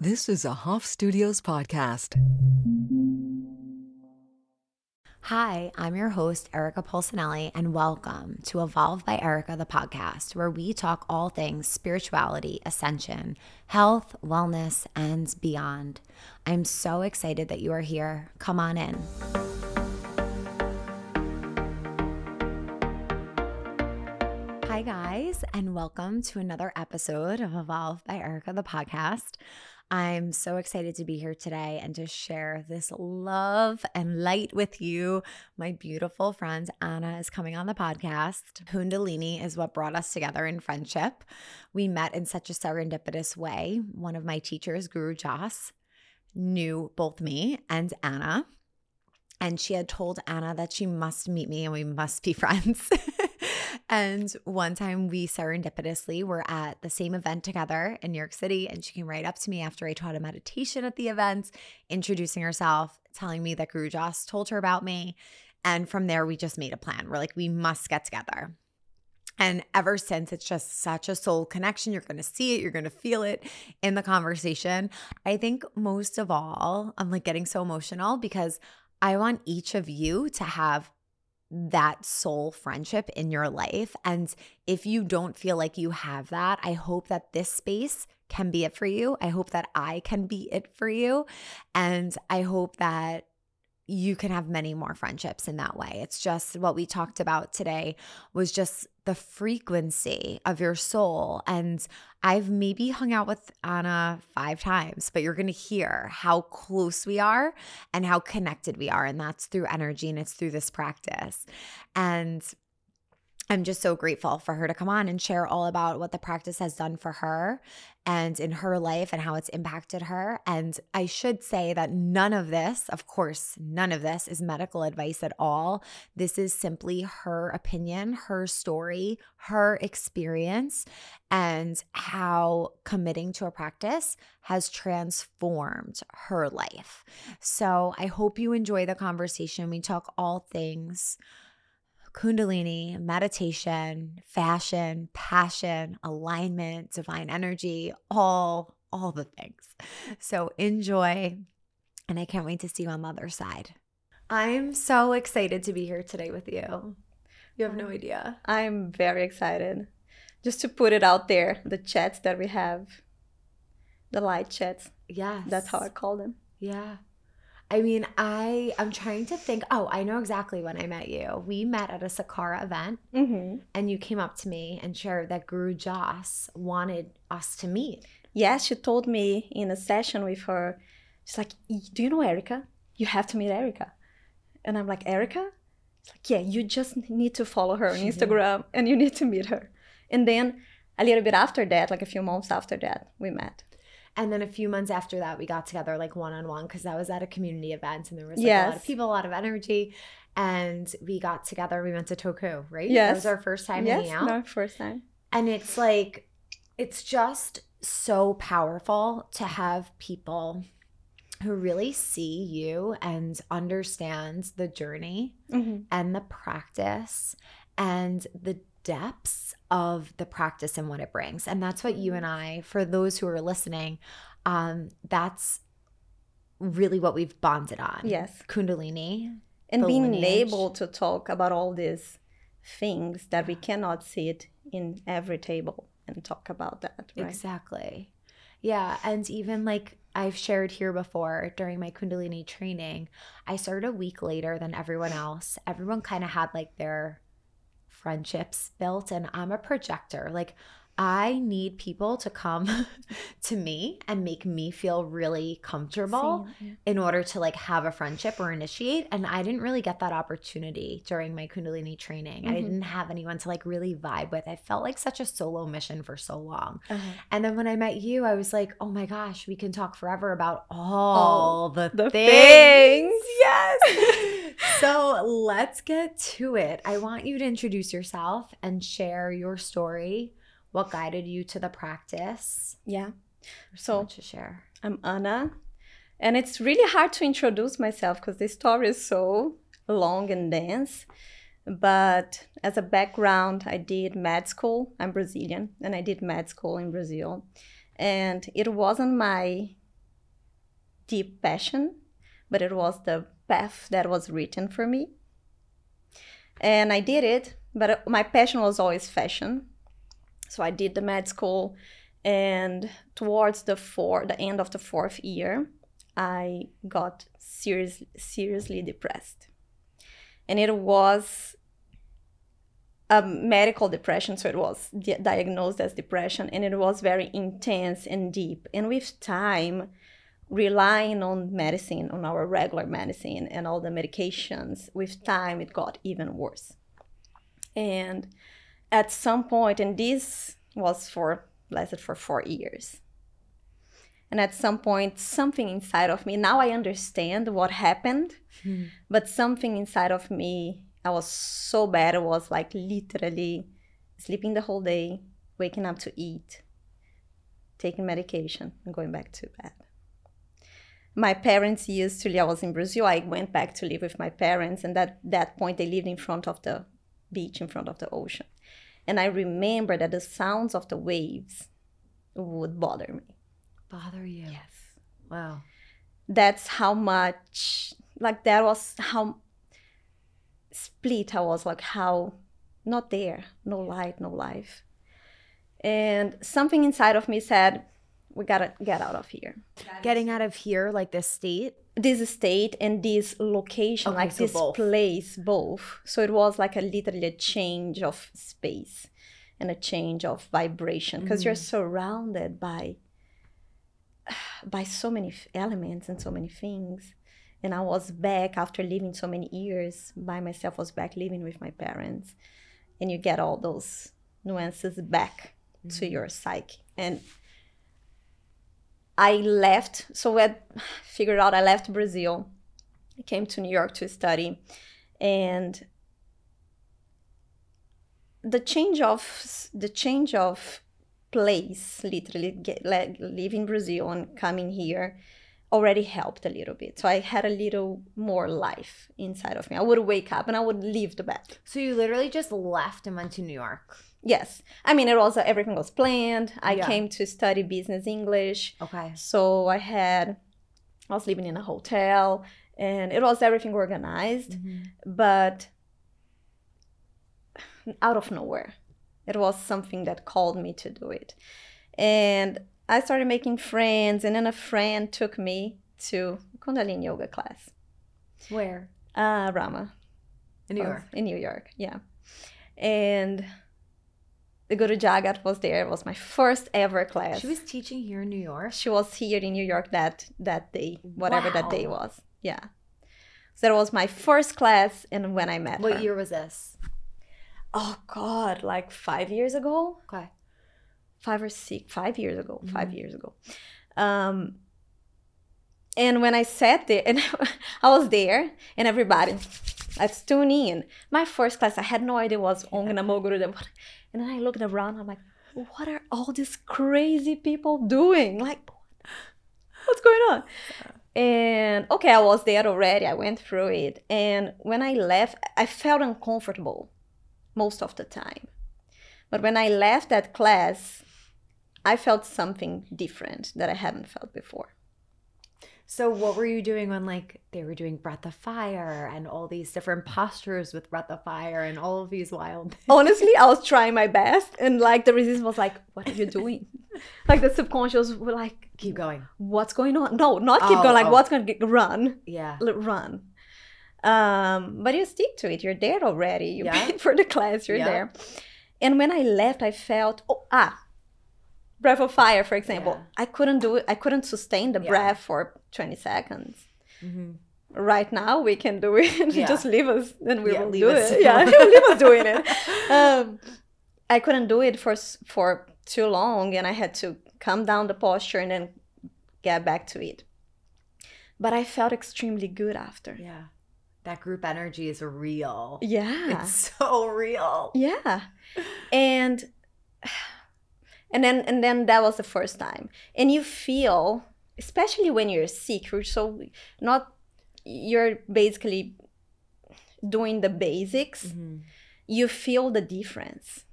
This is a Hoff Studios podcast. Hi, I'm your host, Erica Pulsinelli, and welcome to Evolve by Erica, the podcast, where we talk all things spirituality, ascension, health, wellness, and beyond. I'm so excited that you are here. Come on in. Hi, guys, and welcome to another episode of Evolve by Erica, the podcast. I'm so excited to be here today and to share this love and light with you. My beautiful friend Ana is coming on the podcast. Kundalini is what brought us together in friendship. We met in such a serendipitous way. One of my teachers, Guru Jas, knew both me and Ana. And she had told Ana that she must meet me and we must be friends. And one time we serendipitously were at the same event together in New York City. And she came right up to me after I taught a meditation at the event, introducing herself, telling me that Guru Jas told her about me. And from there, we just made a plan. We're like, we must get together. And ever since, it's just such a soul connection. You're going to see it, you're going to feel it in the conversation. I think most of all, I'm like getting so emotional because I want each of you to have that soul friendship in your life. And if you don't feel like you have that, I hope that this space can be it for you. I hope that I can be it for you. And I hope that you can have many more friendships in that way. It's just what we talked about today was just the frequency of your soul. And I've maybe hung out with Ana five times, but you're going to hear how close we are and how connected we are. And that's through energy and it's through this practice. And I'm just so grateful for her to come on and share all about what the practice has done for her and in her life and how it's impacted her. And I should say that none of this, of course, none of this is medical advice at all. This is simply her opinion, her story, her experience, and how committing to a practice has transformed her life. So I hope you enjoy the conversation. We talk all things Kundalini, meditation, fashion, passion, alignment, divine energy, all all the things. So enjoy and I can't wait to see you on the other side. I'm so excited to be here today with you. You have no um, idea. I'm very excited. Just to put it out there, the chats that we have, the light chats. Yes. That's how I call them. Yeah. I mean, I I'm trying to think. Oh, I know exactly when I met you. We met at a Sakara event, Mm-hmm. and you came up to me and shared that Guru Jas wanted us to meet. Yes, she told me in a session with her, she's like, Do you know Erica? You have to meet Erica. And I'm like, Erica? She's like, Yeah, you just need to follow her on She did. Instagram and you need to meet her. And then a little bit after that, like a few months after that, we met. And then a few months after that, we got together like one on one because I was at a community event and there was like, a lot of people, a lot of energy, and we got together. We went to Toku, right? that Yes. was our first time yes, hanging out. no, first time. And it's like, it's just so powerful to have people who really see you and understand the journey Mm-hmm. and the practice and the depths of the practice and what it brings. And that's what you and I, for those who are listening, um, that's really what we've bonded on. Yes. Kundalini. and being lineage. able to talk about all these things that we cannot sit in every table and talk about that right Exactly. Yeah. And even like I've shared here before during my Kundalini training, I started a week later than everyone else. Everyone kind of had like their friendships built, and I'm a projector. Like, I need people to come to me and make me feel really comfortable Same, in order to like have a friendship or initiate and i didn't really get that opportunity during my kundalini training i Mhm. didn't have anyone to like really vibe with i felt like such a solo mission for so long. Uh-huh. and then when i met you i was like oh my gosh we can talk forever about all, All the, the things. things. yes so let's get to it. I want you to introduce yourself and share your story. What guided you to the practice? Yeah. There's So- to share. I'm ana and it's really hard to introduce myself because this story is so long and dense but as a background i did med school. I'm brazilian and i did med school in brazil and it wasn't my deep passion, but it was the path that was written for me. And I did it, but uh, my passion was always fashion. So I did the med school, and towards the four, the end of the fourth year, I got serious, seriously depressed, and it was a medical depression. So it was di- diagnosed as depression, and it was very intense and deep. And with time, relying on medicine, on our regular medicine and all the medications, with time it got even worse. And at some point, and this was for lasted for four years. And at some point, something inside of me, now I understand what happened, Hmm. but something inside of me, I was so bad. It was like literally sleeping the whole day, waking up to eat, taking medication, and going back to bed my parents used to live, I was in Brazil. I went back to live with my parents, and at that point, they lived in front of the beach, in front of the ocean. And I remember that the sounds of the waves would bother me. Bother you. Yes. Wow. That's how much, like, that was how split I was, like, how not there, no light, no life. And something inside of me said, we gotta get out of here. Getting out of here, like this state. this state and this location, Okay, like so this both. place, both. So it was like a literally a change of space and a change of vibration because you're Mm. surrounded by by so many f- elements and so many things. And I was back after living so many years by myself. Was back living with my parents, and you get all those nuances back to Mm-hmm. your psyche and I left. So I figured out I left Brazil. I came to New York to study, and the change of the change of place, literally get, like, leaving Brazil and coming here, already helped a little bit. So I had a little more life inside of me. I would wake up and I would leave the bed. So you literally just left and went to New York. Yes, I mean it was everything was planned. I Yeah. came to study business English. Okay. So I had, I was living in a hotel and it was everything organized, Mm-hmm. but out of nowhere, it was something that called me to do it. And I started making friends, and then a friend took me to Kundalini yoga class, Where? uh, Rama. In New York. In New York, yeah. And the Guru Jagat was there. It was my first ever class. She was teaching here in New York. she was here in New York that that day, whatever that day was. Yeah. So that was my first class, and when I met her. What her. year was this? Oh God, like five years ago, Okay. five or six, five years ago, Mm-hmm. five years ago. Um, and when I sat there, and I was there, and everybody, let's tune in. My first class, I had no idea was Ong Namo Guru And then I looked around, I'm like, what are all these crazy people doing? Like, what's going on? And okay, I was there already. I went through it. And when I left, I felt uncomfortable most of the time. But when I left that class, I felt something different that I hadn't felt before. So what were you doing when like they were doing breath of fire and all these different postures with breath of fire and all of these wild Honestly, I was trying my best, and like the resistance was like, "What are you doing?" like the subconscious were like, keep going. "What's going on?" No, not keep Oh, going. Like, oh. what's going to run? Yeah. Run. Um, but you stick to it. You're there already. You Yeah. paid for the class. You're Yeah. there. And when I left, I felt oh ah, breath of fire, for example. Yeah. I couldn't do it. I couldn't sustain the Yeah. breath for 20 seconds. hmm Right now, we can do it. Yeah. Just leave us, and we will leave do us. it. Yeah, leave us doing it. Um, I couldn't do it for for too long, and I had to calm down the posture and then get back to it. But I felt extremely good after. Yeah. That group energy is real. Yeah. It's so real. Yeah. And and then and then that was the first time. And you feel, especially when you're sick, you're so not you're basically doing the basics, Mhm. you feel the difference.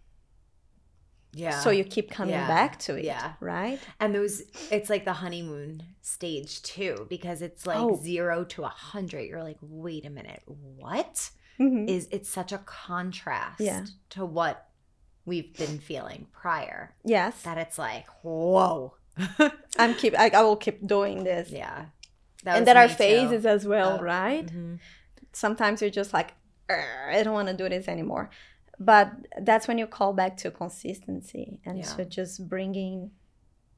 Yeah. So you keep coming Yeah. back to it. Yeah. Right? and those it's like the honeymoon stage too because it's like Oh. 0 to a 100 you're like wait a minute what Mhm. is it's such a contrast Yeah. to what we've been feeling prior Yes. that it's like whoa I'm keep I, I will keep doing this. yeah That and there are me too. phases as well, Oh, right? Mhm. Sometimes you're just like, "Arr, I don't want to do this anymore. But that's when you call back to consistency and Yeah. to just bringing,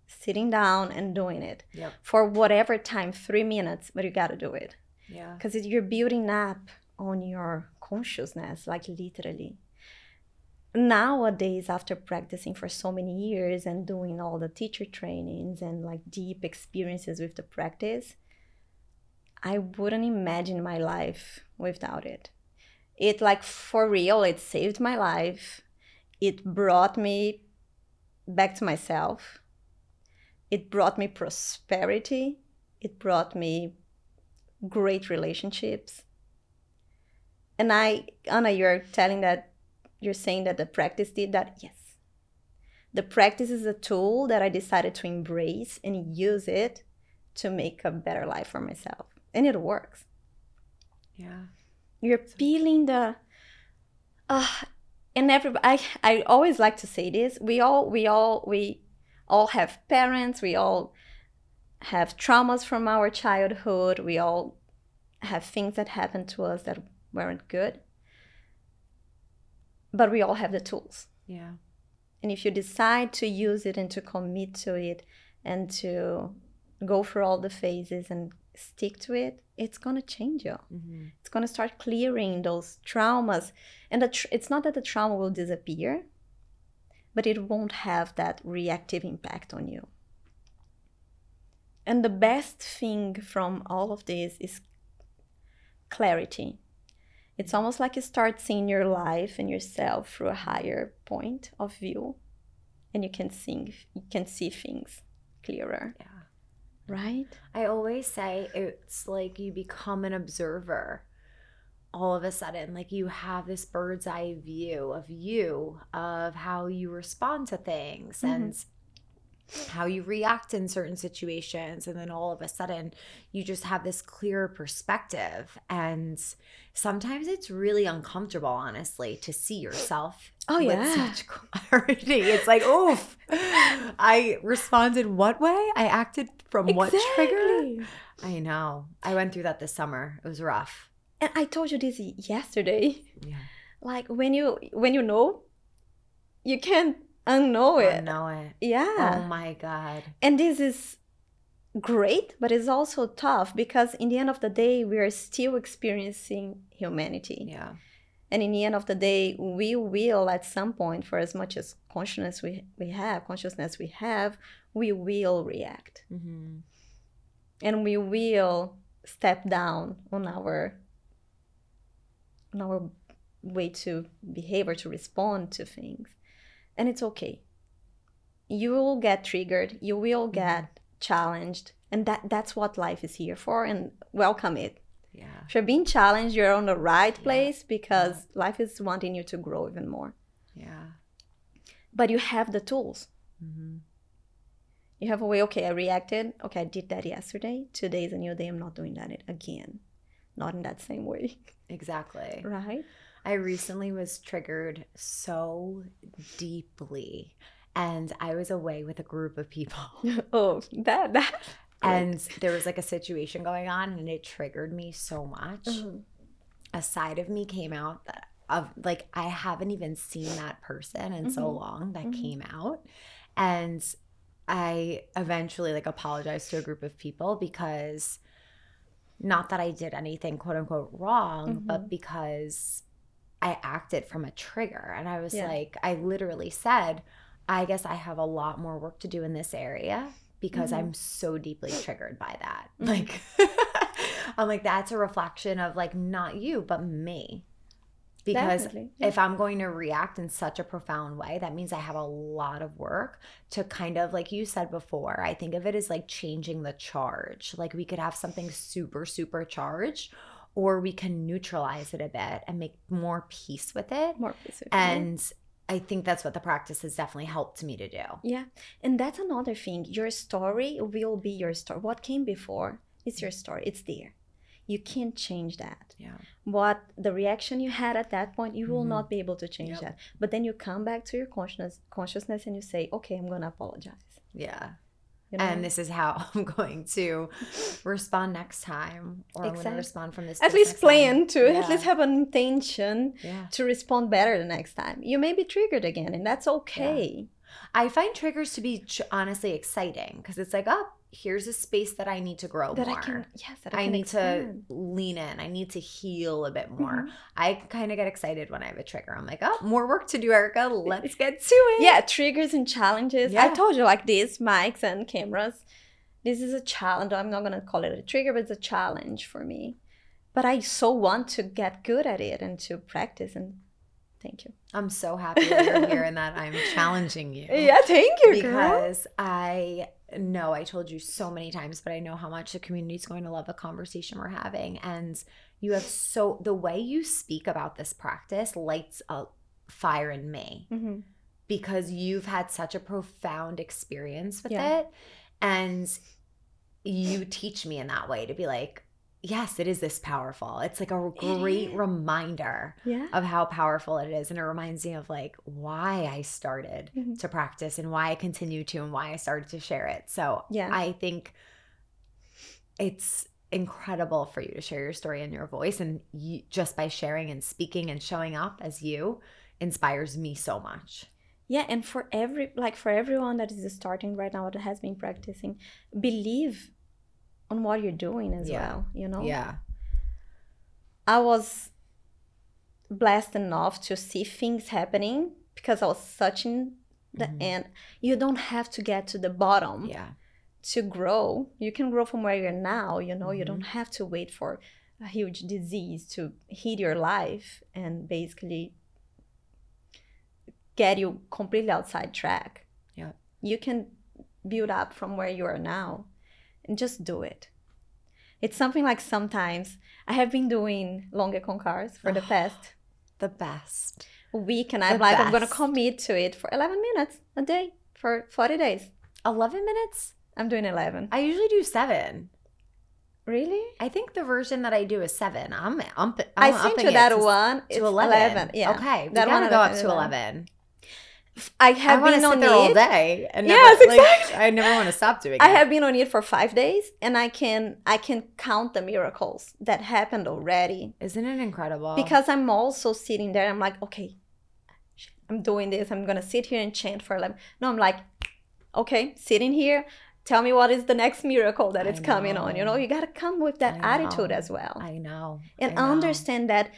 sitting down and doing it Yep. for whatever time, three minutes, but you got to do it. yeah because you're building up on your consciousness like literally nowadays after practicing for so many years and doing all the teacher trainings and like deep experiences with the practice i wouldn't imagine my life without it. It like for real it saved my life. It brought me back to myself. It brought me prosperity. It brought me great relationships. And I, Ana, you're telling that you're saying that the practice did that? Yes. The practice is a tool that I decided to embrace and use it to make a better life for myself. And it works. yeah You're peeling the uh and every I I always like to say this. We all we all we all have parents, we all have traumas from our childhood, we all have things that happened to us that weren't good. But we all have the tools. yeah And if you decide to use it and to commit to it and to go through all the phases and stick to it, it's going to change you. Mhm. It's going to start clearing those traumas. And tr- it's not that the trauma will disappear, but it won't have that reactive impact on you. And the best thing from all of this is clarity. It's almost like you start seeing your life and yourself through a higher point of view, and you can see you can see things clearer, yeah right? I always say it's like you become an observer all of a sudden. Like you have this bird's eye view of you, of how you respond to things mm-hmm. and how you react in certain situations. And then all of a sudden, you just have this clearer perspective. And sometimes it's really uncomfortable, honestly, to see yourself Oh, with yeah. such clarity. It's like, oof. I responded what way? I acted from what trigger? I know. I went through that this summer. It was rough. And I told you this yesterday. Yeah. Like when you when you know, you can't unknow it. know it. Yeah. Oh my God. and this is great, but it's also tough because in the end of the day, we are still experiencing humanity. Yeah. And in the end of the day, we will at some point, for as much as consciousness we, we have, consciousness we have, we will react. hmm And we will step down on our on our way to behave or to respond to things. And it's okay. You will get triggered, you will get challenged, and that that's what life is here for and welcome it. Yeah. If you're being challenged, you're on the right place because life is wanting you to grow even more. Yeah. But you have the tools. hmm You have a way, okay, I reacted. Okay, I did that yesterday. Today is a new day. I'm not doing that again. Not in that same way. Exactly. Right? I recently was triggered so deeply. And I was away with a group of people. oh, that, that. And there was like a situation going on, and it triggered me so much. Mhm. a side of me came out that of like I haven't even seen that person in so Mhm. long that Mhm. came out and I eventually like apologized to a group of people because not that I did anything quote unquote wrong but Mhm. because I acted from a trigger and I was Yeah. like I literally said I guess I have a lot more work to do in this area because Mhm. I'm so deeply triggered by that. Mhm. Like I'm like that's a reflection of like not you but me. Because yeah. if I'm going to react in such a profound way, that means I have a lot of work to kind of like you said before, I think of it as like changing the charge. Like we could have something super super charged or we can neutralize it a bit and make more peace with it More specific. and I think that's what the practice has definitely helped me to do. Yeah. And that's another thing. Your story will be your story. What came before is your story. It's there. You can't change that. Yeah. What the reaction you had at that point, you will Mhm. not be able to change Yep. that. But then you come back to your consciousness consciousness and you say, Okay, I'm gonna apologize. Yeah. You know? And this is how I'm going to respond next time, or I'm going to respond from this. at least next time. plan to Yeah. at least have an intention Yeah. to respond better the next time. You may be triggered again, and that's okay. I find triggers to be ch- honestly exciting because it's like, oh, here's a space that I need to grow That more. I can, yes, that I, I need expand. to lean in. I need to heal a bit more. Mhm. I kind of get excited when I have a trigger. I'm like, oh, more work to do, Erica. Let's get to it. Yeah, triggers and challenges. I told you, like these mics and cameras, this is a challenge. I'm not gonna call it a trigger, but it's a challenge for me. But I so want to get good at it and to practice. And thank you. I'm so happy that you're here and that I'm challenging you. Yeah, thank you, girl. because I know I told you so many times, but I know how much the community is going to love the conversation we're having. And you have so the way you speak about this practice lights a fire in me Mhm. because you've had such a profound experience with Yeah. it. And you teach me in that way to be like, yes, it is this powerful. It's like a great reminder Yeah. of how powerful it is. And it reminds me of like why I started Mhm. to practice and why I continue to and why I started to share it. So Yeah. I think it's incredible for you to share your story and your voice. And you, just by sharing and speaking and showing up as you inspires me so much. Yeah, and for every like for everyone that is starting right now that has been practicing, believe on what you're doing as Yeah. well. You know? Yeah. I was blessed enough to see things happening because I was such in the Mhm. end. You don't have to get to the bottom Yeah. to grow. You can grow from where you're now, you know, you Mhm. don't have to wait for a huge disease to hit your life and basically get you completely outside track. Yeah. You can build up from where you are now just do it. It's something like sometimes I have been doing Long Ek Ong Kars for the Oh, past The best. week and I'm like I'm gonna commit to it for 11 minutes a day for 40 days. 11 minutes? I'm doing 11. I usually do seven. Really? I think the version that I do is seven. I'm, I'm, I'm I you it that to, one. to It's 11. Yeah. Okay. That one go up to you 11. I I have to been on there all it. day. And Yes, never, like, exactly. I never want to stop doing it. I it. have been on it for five days, and I can I can count the miracles that happened already Isn't it incredible? because I'm also sitting there. I'm like, okay, I'm doing this. I'm gonna sit here and chant for eleven. No, I'm like, okay, sitting here. Tell me what is the next miracle that it's coming on. You know, know. you gotta come with that attitude as well, I know. and I know. understand that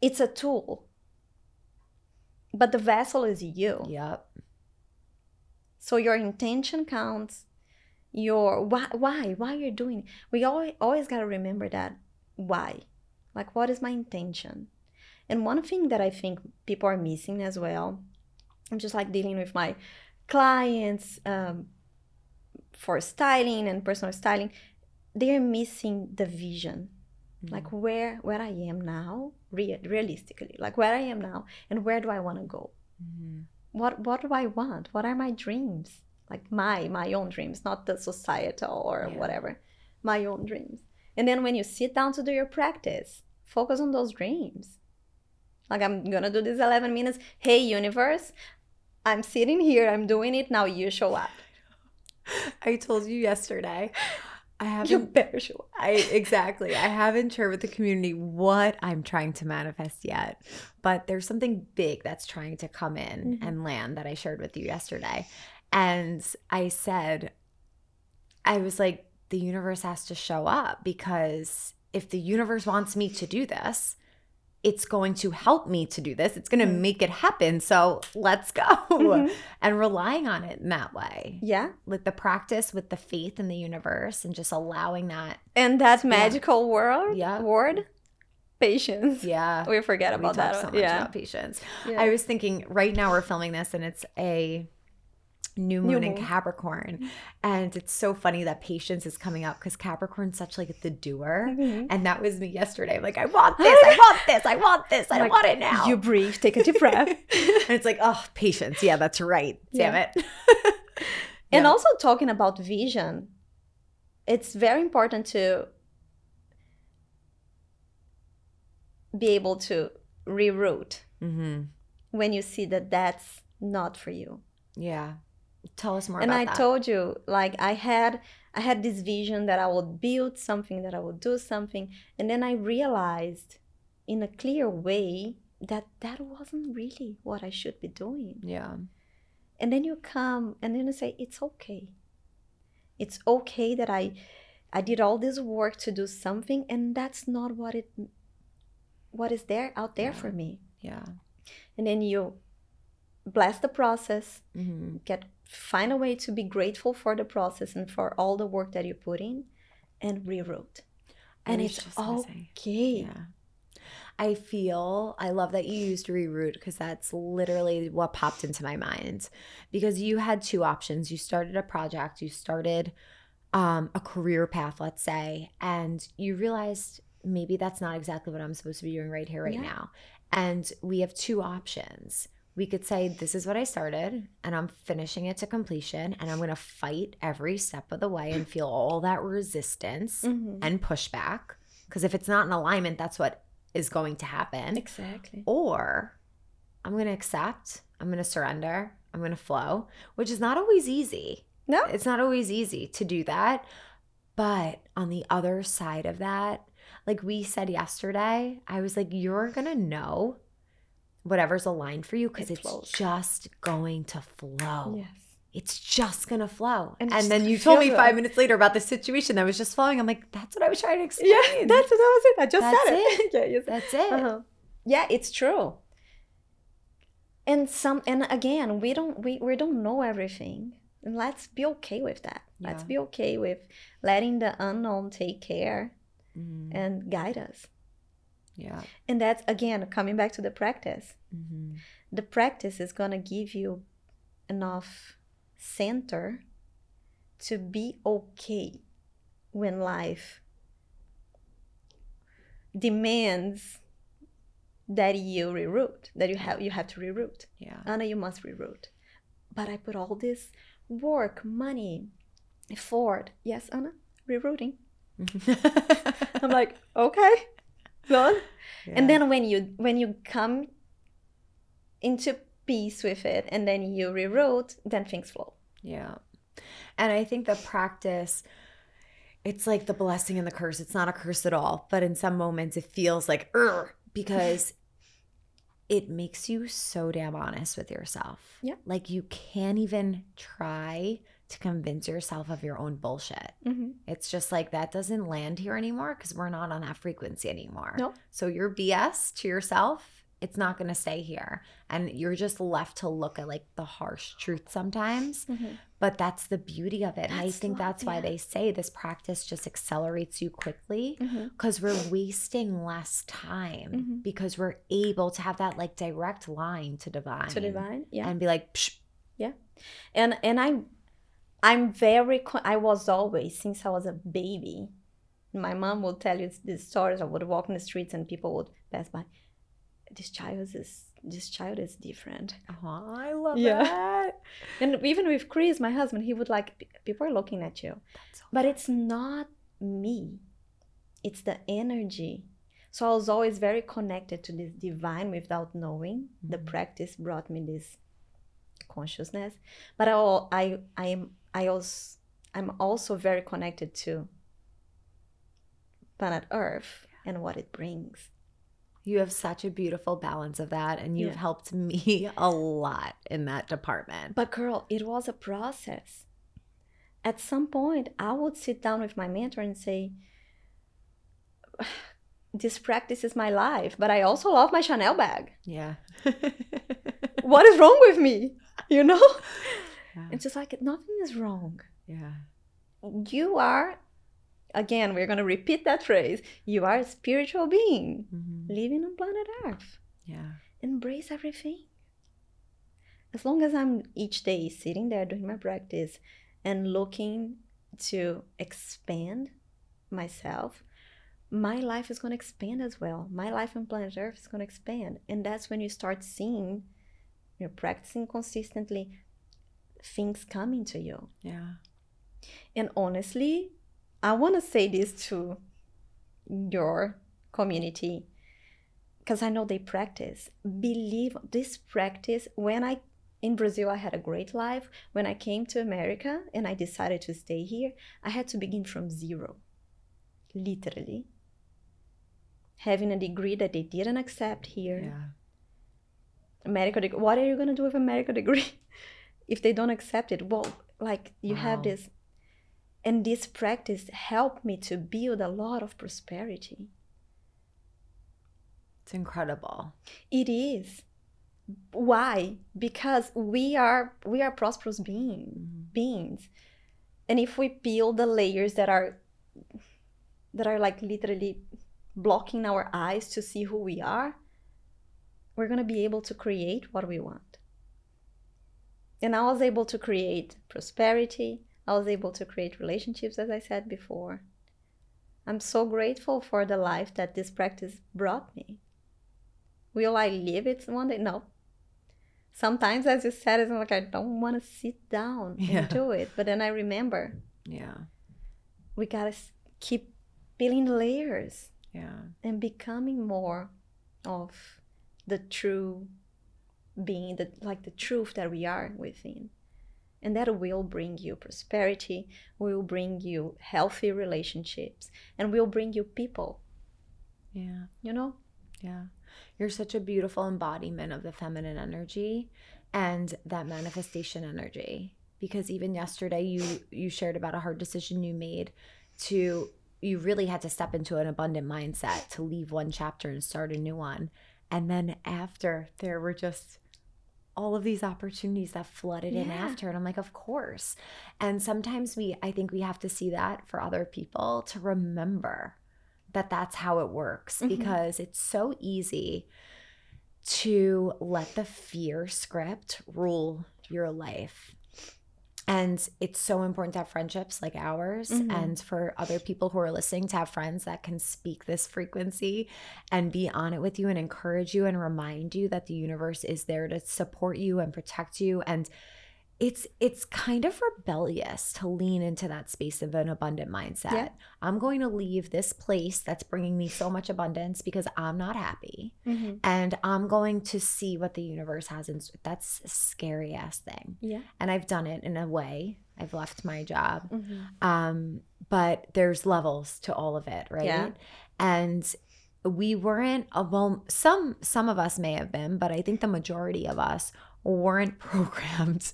it's a tool, but the vessel is you. Yep. So your intention counts. Your why why why you're doing. it. We always always gotta remember that why, like what is my intention, and one thing that I think people are missing as well. I'm just like dealing with my clients um, for styling and personal styling. They're missing the vision, like where where I am now, rea- realistically, like where I am now, and where do I want to go Mhm. what what do I want? What are my dreams? Like my my own dreams, not the societal or Yeah. whatever. My own dreams. And then when you sit down to do your practice, focus on those dreams. Like I'm gonna do this 11 minutes. Hey universe, I'm sitting here, I'm doing it, now you show up. I told you yesterday. I haven't. better show. I exactly. I haven't shared with the community what I'm trying to manifest yet, but there's something big that's trying to come in Mhm. and land that I shared with you yesterday. And I said, I was like, the universe has to show up because if the universe wants me to do this, it's going to help me to do this. It's going to Mhm. make it happen. So let's go. Mhm. And relying on it in that way. Yeah. Like the practice with the faith in the universe and just allowing that. And that magical word, Yeah. word, patience. Yeah. We forget we about talk that. so much yeah. about patience. Yeah. I was thinking right now we're filming this and it's a new moon, New in. Capricorn. And it's so funny that patience is coming up because Capricorn's such like the doer. Mhm. And that was me yesterday. I'm like, I want this, I want this, I want this, I Like, want it now. You breathe, take a deep breath. and it's like, oh, patience. Yeah, that's right. Damn Yeah. it. And also talking about vision, it's very important to be able to reroute Mm-hmm. when you see that that's not for you. Yeah. Tell us more and I that. told you, like I had, I had this vision that I would build something, that I would do something, and then I realized, in a clear way, that that wasn't really what I should be doing. yeah. and then you come and then you say it's okay it's okay that i i did all this work to do something and that's not what it what is there out there Yeah. for me Yeah. and then you bless the process Mm-hmm. get find a way to be grateful for the process and for all the work that you put in and reroute and it's just gonna say, okay Yeah. I feel, I love that you used reroute because that's literally what popped into my mind. Because you had two options. You started a project, you started um, a career path, let's say, and you realized maybe that's not exactly what I'm supposed to be doing right here, right Yeah. now. And we have two options. We could say, This is what I started, and I'm finishing it to completion, and I'm going to fight every step of the way and feel all that resistance Mhm. and pushback. Because if it's not in alignment, that's what is going to happen. exactly Or I'm going to accept, I'm going to surrender, I'm going to flow, which is not always easy. no It's not always easy to do that. But on the other side of that, like we said yesterday, I was like, you're going to know whatever's aligned for you because It it's flows. just going to flow. yes It's just going to flow. And And, then you told me five minutes later about the situation that was just flowing. I'm like, that's what I was trying to explain. yeah that's what that was it i just That's said it, yeah you said That's it. uh-huh. yeah it's true and some and again we don't we, we don't know everything and let's be okay with that let's be okay with letting the unknown take care Mhm. and guide us Yeah. and that's again coming back to the practice. Mhm. the practice is going to give you enough center to be okay when life demands that you reroute that you have you have to reroute. Yeah. ana you must reroute. But i put all this work money effort yes ana? Rerouting. I'm like okay done and then when you when you come into peace with it and then you rewrote, then things flow Yeah. And I think the practice, it's like the blessing and the curse. It's not a curse at all, but in some moments it feels like, because it makes you so damn honest with yourself. Yeah. Like you can't even try to convince yourself of your own bullshit. mm-hmm. It's just like that doesn't land here anymore because we're not on that frequency anymore. Nope. So your BS to yourself, it's not going to stay here. And you're just left to look at like the harsh truth sometimes. Mm-hmm. But that's the beauty of it. and I think that's why yeah. they say this practice just accelerates you quickly Mm-hmm. because we're wasting less time Mhm. because we're able to have that like direct line to divine. to divine yeah And be like, Psh, and and i i'm very i was always since i was a baby my mom would tell you these stories i would walk in the streets and people would pass by. This child is this child is different. Oh, I love Yeah. that. and even with chris my husband he would like "P- people are looking at you. That's so but it's not me. It's the energy. So i was always very connected to this divine without knowing. The Mhm. practice brought me this consciousness. But i i i am i also i'm also very connected to planet earth and what it brings You have such a beautiful balance of that, and you've Yeah. helped me a lot in that department. But girl, it was a process. At some point, I would sit down with my mentor and say, This practice is my life, but I also love my Chanel bag. yeah. What is wrong with me? You know? Yeah. It's just like nothing is wrong. yeah. You are, again, we're going to repeat that phrase you are a spiritual being Mhm. living on planet Earth. Yeah. Embrace everything. as long as I'm each day sitting there doing my practice and looking to expand myself, my life is going to expand as well. My life on planet Earth is going to expand. And that's when you start seeing, you're practicing consistently, things coming to you. Yeah. And honestly, I want to say this to your community because I know they practice. Believe this practice. When I in Brazil, I had a great life. When I came to America and I decided to stay here, I had to begin from zero, literally. Having a degree that they didn't accept here. Yeah. medical degree. What are you going to do with a medical degree if they don't accept it? Well, like you have this, and this practice helped me to build a lot of prosperity. It's incredible. It is. Why? Because we are we are prosperous being, mm-hmm. beings, and if we peel the layers that are that are like literally blocking our eyes to see who we are, we're gonna be able to create what we want. And I was able to create prosperity. I was able to create relationships, as I said before. I'm so grateful for the life that this practice brought me. Will I live it one day? No. Sometimes, as you said, it's like I don't want to sit down Yeah. and do it. But then I remember Yeah. we gotta keep peeling layers Yeah. and becoming more of the true being, the like the truth that we are within. And that will bring you prosperity, will bring you healthy relationships, and will bring you people, Yeah. you know? Yeah. You're such a beautiful embodiment of the feminine energy and that manifestation energy. Because even yesterday you you shared about a hard decision you made to you really had to step into an abundant mindset to leave one chapter and start a new one. And then after there were just all of these opportunities that flooded in after and I'm like of course. And sometimes we I think we have to see that for other people to remember that that's how it works Mhm. because it's so easy to let the fear script rule your life. And it's so important to have friendships like ours Mhm. and for other people who are listening to have friends that can speak this frequency and be on it with you and encourage you and remind you that the universe is there to support you and protect you and it's it's kind of rebellious to lean into that space of an abundant mindset. Yeah. I'm going to leave this place that's bringing me so much abundance because I'm not happy Mm-hmm. and I'm going to see what the universe has in that's a scary ass thing. Yeah. And I've done it in a way. I've left my job. Mm-hmm. Um, but there's levels to all of it, right? Yeah. And we weren't uh, well some some of us may have been, but I think the majority of us weren't programmed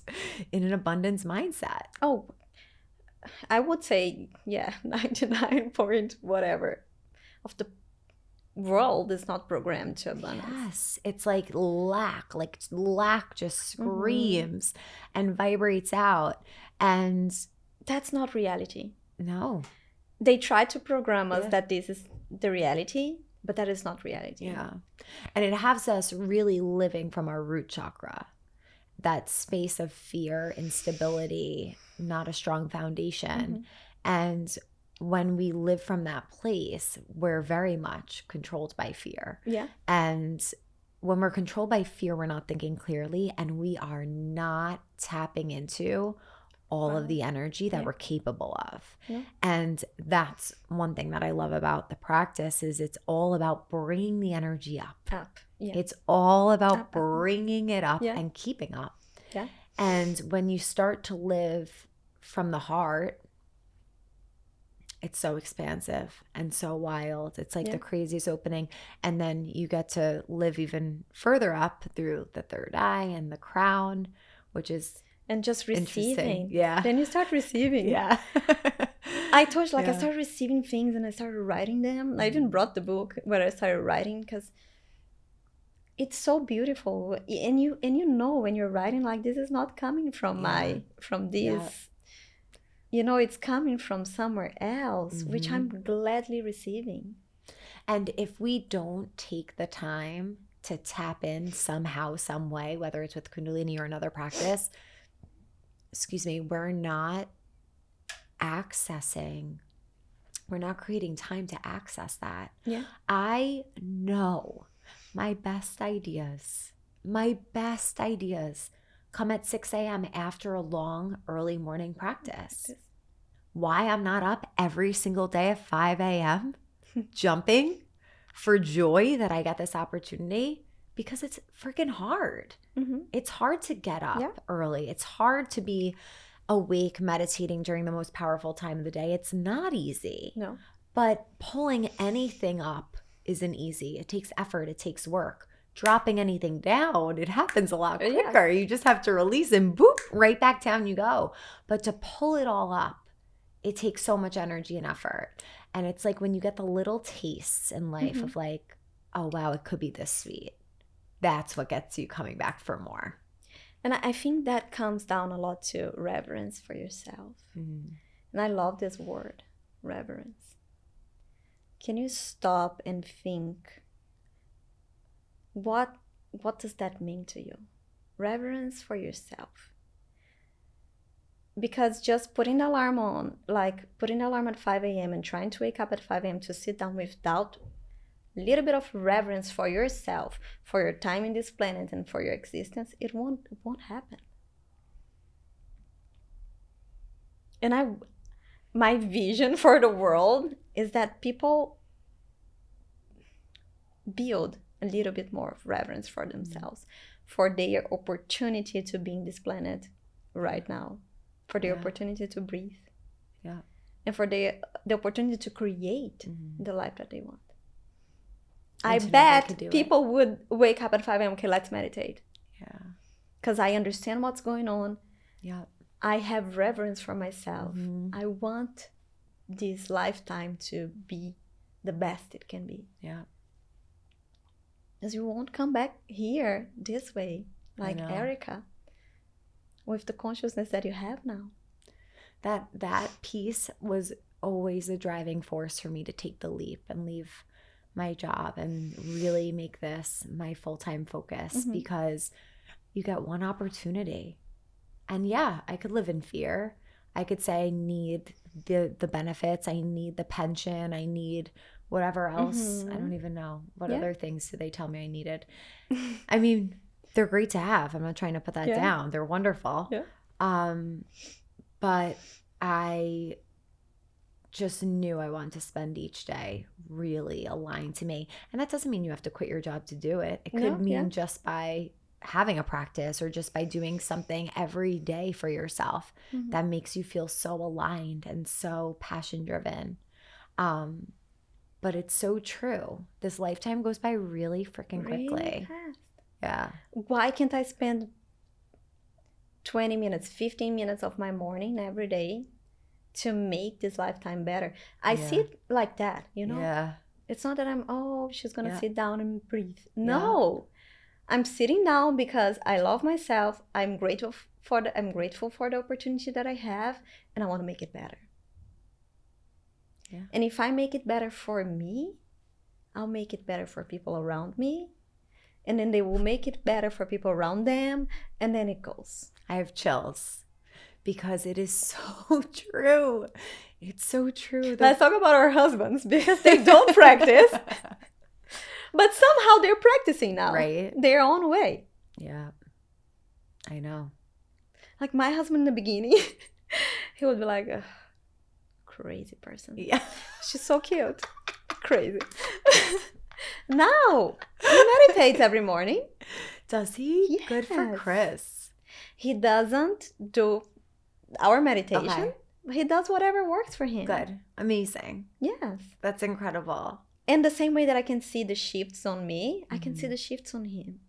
in an abundance mindset. Oh, I would say, yeah, 99 point whatever of the world is not programmed to abundance. Yes, it's like lack, like lack just mm-hmm. screams and vibrates out. And That's not reality. no, They try to program us Yeah. that this is the reality, but that is not reality. yeah. And it has us really living from our root chakra, that space of fear, instability, not a strong foundation. Mm-hmm. And when we live from that place, we're very much controlled by fear. Yeah. And when we're controlled by fear, we're not thinking clearly and we are not tapping into all of the energy that Yeah. we're capable of. Yeah. And that's one thing that I love about the practice is it's all about bringing the energy up. Up. Yeah. It's all about Up, up, up. bringing it up and keeping up. Yeah. And when you start to live from the heart, it's so expansive and so wild. It's like the craziest opening. And then you get to live even further up through the third eye and the crown, which is and just receiving. Yeah. Then you start receiving. yeah. I told you, like, I started receiving things and I started writing them. I even Mhm. brought the book where I started writing because it's so beautiful. And you and you know when you're writing like this is not coming from my from this. Yeah. You know, it's coming from somewhere else, which Mhm. I'm gladly receiving. And if we don't take the time to tap in somehow, some way, whether it's with Kundalini or another practice, excuse me, we're not accessing, we're not creating time to access that. Yeah. I know my best ideas, my best ideas come at 6 a.m. after a long early morning practice. Why I'm not up every single day at 5 a.m. jumping for joy that I get this opportunity because it's freaking hard. Mm-hmm. It's hard to get up Yeah. early. It's hard to be awake meditating during the most powerful time of the day. It's not easy. No. But pulling anything up isn't easy. It takes effort, it takes work. Dropping anything down, it happens a lot Yeah. quicker. You just have to release and boop, right back down you go. But to pull it all up, it takes so much energy and effort. And it's like when you get the little tastes in life Mhm. of like, oh wow, it could be this sweet. That's what gets you coming back for more. And I think that comes down a lot to reverence for yourself. Mm-hmm. And I love this word, reverence. Can you stop and think what what does that mean to you? Reverence for yourself. Because just putting the alarm on, like putting the alarm at 5 a.m. and trying to wake up at 5 a.m. to sit down without little bit of reverence for yourself, for your time in this planet and for your existence, it won't it won't happen. And I my vision for the world is that people build a little bit more of reverence for themselves, for their opportunity to be in this planet right now, for the Yeah. opportunity to breathe, Yeah. and for the the opportunity to create Mhm. the life that they want. I to know they could bet it. people would wake up at 5 a.m. Okay, let's meditate. Yeah. Because I understand what's going on. Yeah. I have reverence for myself. Mhm. I want this lifetime to be the best it can be. Yeah. Because you won't come back here this way, like. Erica, with the consciousness that you have now. that that piece was always a driving force for me to take the leap and leave my job and really make this my full-time focus Mhm. because you get one opportunity and yeah i could live in fear i could say i need the the benefits i need the pension i need whatever else i Mhm. don't even know what Yeah. other things do they tell me i needed i mean they're great to have i'm not trying to put that Yeah. down they're wonderful Yeah. um but I just knew I wanted to spend each day really aligned to me. And that doesn't mean you have to quit your job to do it. It could No, mean yeah. just by having a practice or just by doing something every day for yourself Mhm. that makes you feel so aligned and so passion driven. Um but it's so true. This lifetime goes by really freaking Really quickly. fast. Yeah. Why can't I spend 20 minutes, 15 minutes of my morning every day to make this lifetime better? I see it like that, you know? Yeah. It's not that I'm, oh, she's gonna Yeah. sit down and breathe. No. I'm sitting down because I love myself. I'm grateful for the I'm grateful for the opportunity that I have and I want to make it better. Yeah. And if I make it better for me, I'll make it better for people around me. And then they will make it better for people around them. And then it goes. I have chills because it is so true. It's so true. The- Let's talk about our husbands because they don't practice, but somehow they're practicing now. Right. Their own way. Yeah. I know. Like my husband in the beginning, he would be like, "Ugh, crazy person. Yeah. She's so cute. Crazy. now, he meditates every morning. Does he? Good for Chris. He doesn't do our meditation. Okay. He does whatever works for him. Good. Amazing. Yes. That's incredible. And the same way that I can see the shifts on me, I can see Mhm. the shifts on him.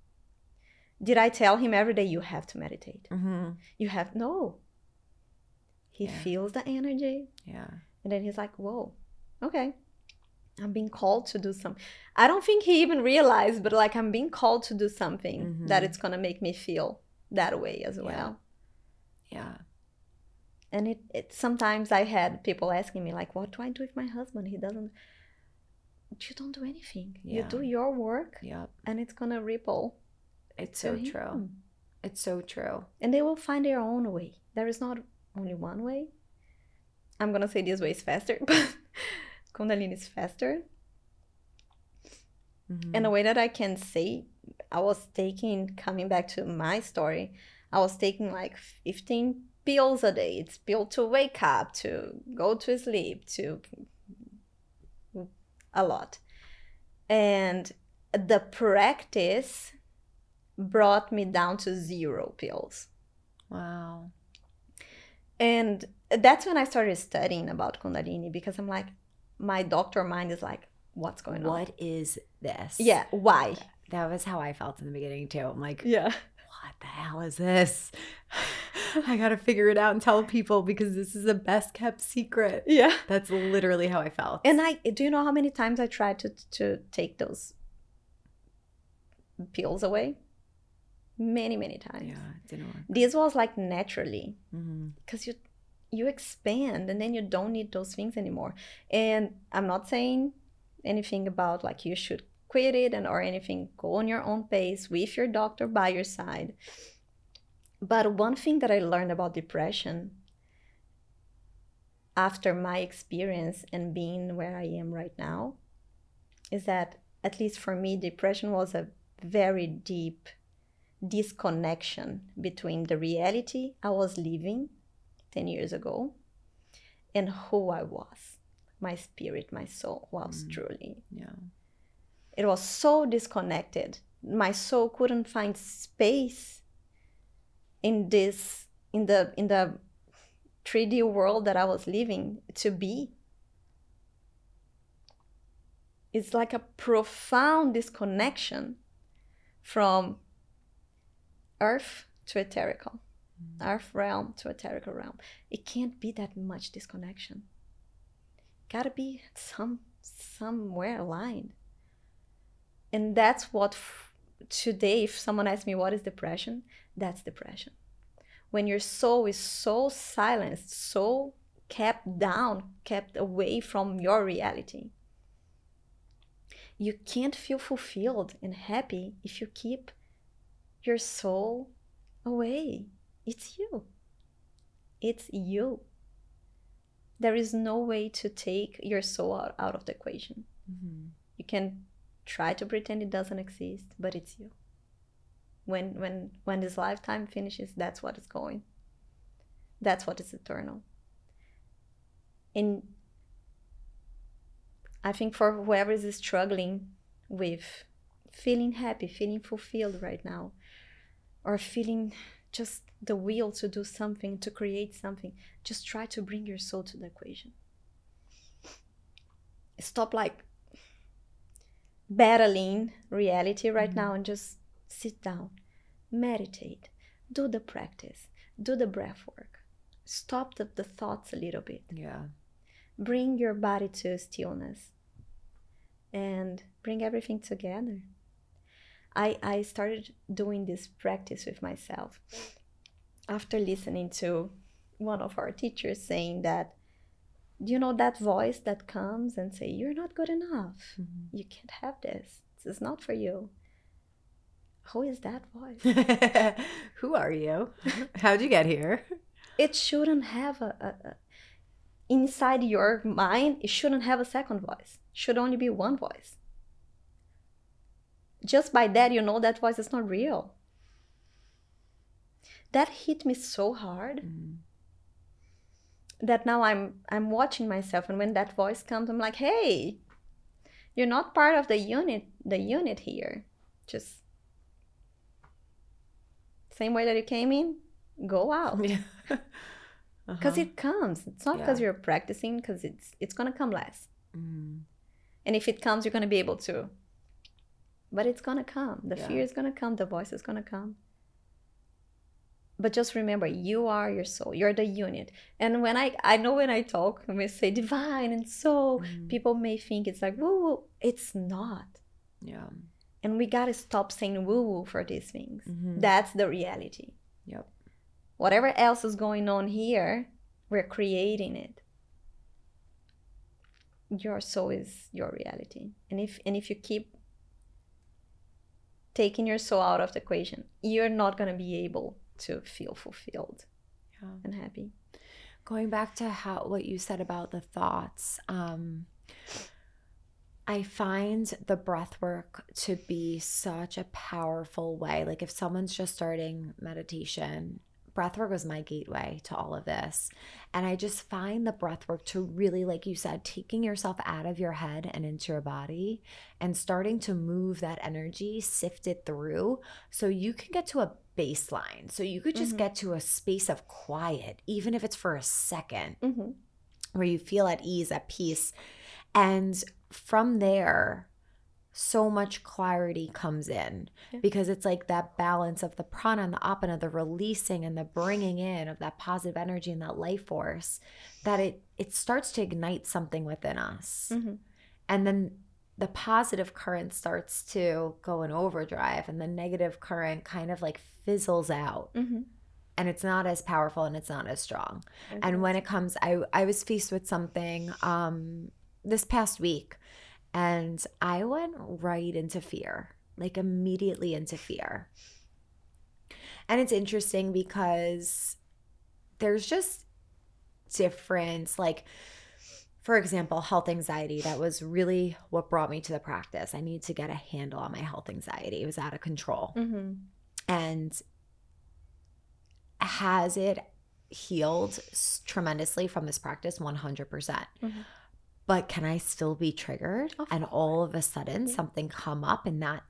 Did I tell him every day you have to meditate? Mm-hmm. You have no. He Yeah. feels the energy. Yeah. And then he's like, whoa, okay. I'm being called to do something. I don't think he even realized, but like I'm being called to do something that Mhm. it's going to make me feel that way as Yeah. well. Yeah. And it, it sometimes I had people asking me, like, what do I do with my husband? He doesn't. you don't do anything. Yeah. You do your work Yep. and it's gonna ripple. It's so true. It's so true. And they will find their own way. There is not only one way. I'm gonna say this way is faster, but Kundalini is faster. Mhm. And the way that I can say, I was taking, coming back to my story, I was taking like 15 pills a day. It's pill to wake up, to go to sleep, to a lot. And the practice brought me down to zero pills. wow. And that's when I started studying about Kundalini because I'm like, my doctor mind is like, what's going on? What is this? Yeah, why? That was how I felt in the beginning too. I'm like, Yeah. The hell is this? I got to figure it out and tell people because this is the best kept secret. Yeah. That's literally how I felt. And I do you know how many times I tried to to take those pills away? Many, many times. yeah, it didn't work. This was like naturally mm-hmm. because you you expand and then you don't need those things anymore. And I'm not saying anything about like you should quit it and or anything. Go on your own pace with your doctor by your side. But one thing that I learned about depression after my experience and being where I am right now is that at least for me depression was a very deep disconnection between the reality I was living 10 years ago and who I was. My spirit, my soul was Mm. truly. Yeah. It was so disconnected. My soul couldn't find space in this in the in the 3D world that I was living to be. It's like a profound disconnection from earth to ethereal mm. earth realm to etherical realm it can't be that much disconnection gotta be some somewhere aligned and that's what f- today if someone asks me what is depression that's depression when your soul is so silenced so kept down kept away from your reality you can't feel fulfilled and happy if you keep your soul away it's you. It's you. There is no way to take your soul out, out of the equation. hmm You can try to pretend it doesn't exist, but it's you. When when when this lifetime finishes, that's what is going. That's what is eternal. And I think for whoever is struggling with feeling happy, feeling fulfilled right now, or feeling just the will to do something, to create something, just try to bring your soul to the equation. Stop like battling reality right mm-hmm. now and just sit down, meditate, do the practice, do the breath work. Stop the, the thoughts a little bit. Yeah. Bring your body to stillness and bring everything together. I, I started doing this practice with myself after listening to one of our teachers saying that you know that voice that comes and say you're not good enough Mhm. you can't have this this is not for you who is that voice Who are you? How'd you get here? it shouldn't have a, a, a inside your mind it shouldn't have a second voice it should only be one voice just by that you know that voice is not real that hit me so hard Mhm. That now i'm i'm watching myself and when that voice comes i'm like hey you're not part of the unit the unit here just same way that you came in go out Yeah. because Uh-huh. it comes it's not because Yeah. you're practicing because it's it's gonna come less Mhm. and if it comes you're gonna be able to but it's gonna come the Yeah. fear is gonna come the voice is gonna come but just remember you are your soul you're the unit and when i i know when i talk when we say divine and soul Mhm. people may think it's like woo woo it's not Yeah. and we gotta stop saying woo woo for these things Mhm. that's the reality Yep. whatever else is going on here we're creating it your soul is your reality. And if and if you keep taking your soul out of the equation, you're not going to be able to feel fulfilled Yeah. and happy. going back to how what you said about the thoughts um i find the breath work to be such a powerful way like if someone's just starting meditation breath work was my gateway to all of this and i just find the breath work to really like you said taking yourself out of your head and into your body and starting to move that energy sift it through so you can get to a baseline so you could just Mhm. get to a space of quiet even if it's for a second Mm-hmm. where you feel at ease at peace and from there so much clarity comes in Yeah. because it's like that balance of the prana and the apana the releasing and the bringing in of that positive energy and that life force that it it starts to ignite something within us Mm-hmm. and then the positive current starts to go in overdrive and the negative current kind of like fizzles out. Mm-hmm. and it's not as powerful and it's not as strong. And when it comes i i was faced with something um this past week and i went right into fear like immediately into fear. And it's interesting because there's just difference like for example health anxiety that was really what brought me to the practice i need to get a handle on my health anxiety it was out of control Mm-hmm. and has it healed tremendously from this practice 100% Mhm. but can i still be triggered Of and all of a sudden Yeah. something come up in that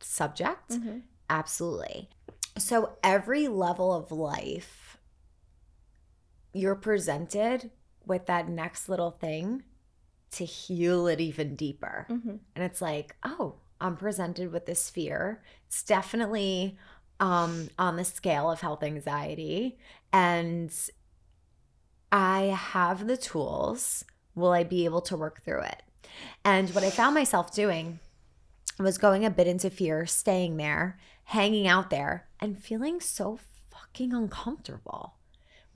subject Mm-hmm. absolutely so every level of life you're presented with that next little thing to heal it even deeper. Mm-hmm. and it's like oh i'm presented with this fear. It's definitely um on the scale of health anxiety. And i have the tools. Will i be able to work through it? And what i found myself doing was going a bit into fear staying there hanging out there and feeling so fucking uncomfortable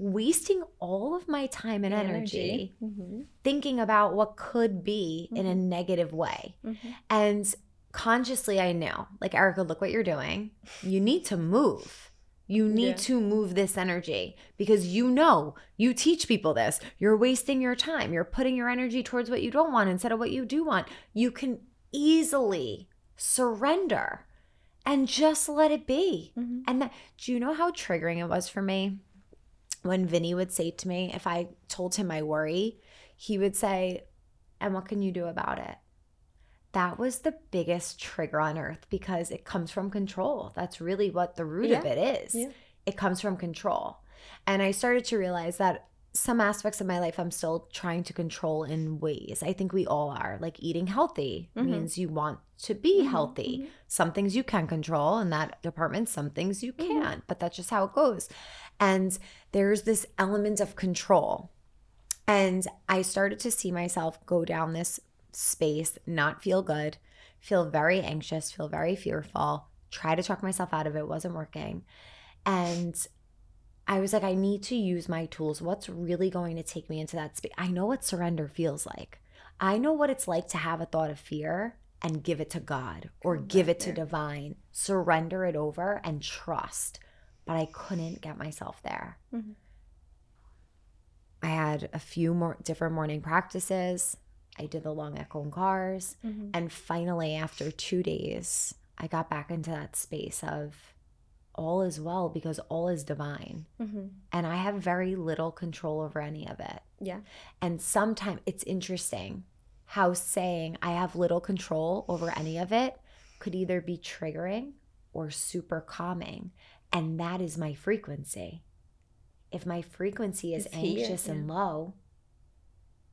wasting all of my time and energy Mm-hmm. thinking about what could be in a negative way. Mm-hmm. And consciously, I knew, like, Erica, look what you're doing. You need to move. You need Yeah. to move this energy because you know you teach people this. You're wasting your time. You're putting your energy towards what you don't want instead of what you do want. You can easily surrender and just let it be. Mm-hmm. And that, do you know how triggering it was for me when Vinny would say to me, if I told him my worry, he would say, And what can you do about it? That was the biggest trigger on earth because it comes from control. That's really what the root of it is. Yeah. It comes from control. And I started to realize that some aspects of my life I'm still trying to control in ways. I think we all are. Like eating healthy Mhm. means you want to be Mhm, healthy. mhm. Some things you can control in that department, some things you Mhm. can't, but that's just how it goes. And there's this element of control. And I started to see myself go down this space, not feel good, feel very anxious, feel very fearful, try to talk myself out of it, wasn't working. And I was like, I need to use my tools. What's really going to take me into that space? I know what surrender feels like. I know what it's like to have a thought of fear and give it to God or Come give it to divine, surrender it over and trust. But I couldn't get myself there. Mhm. I had a few more different morning practices. I did the Long Ek Ong Kars. Mm-hmm. And finally, after two days, I got back into that space of all is well because all is divine. Mm-hmm. And I have very little control over any of it. Yeah. And sometimes it's interesting how saying I have little control over any of it could either be triggering or super calming. And that is my frequency. If my frequency is It's here, anxious and low,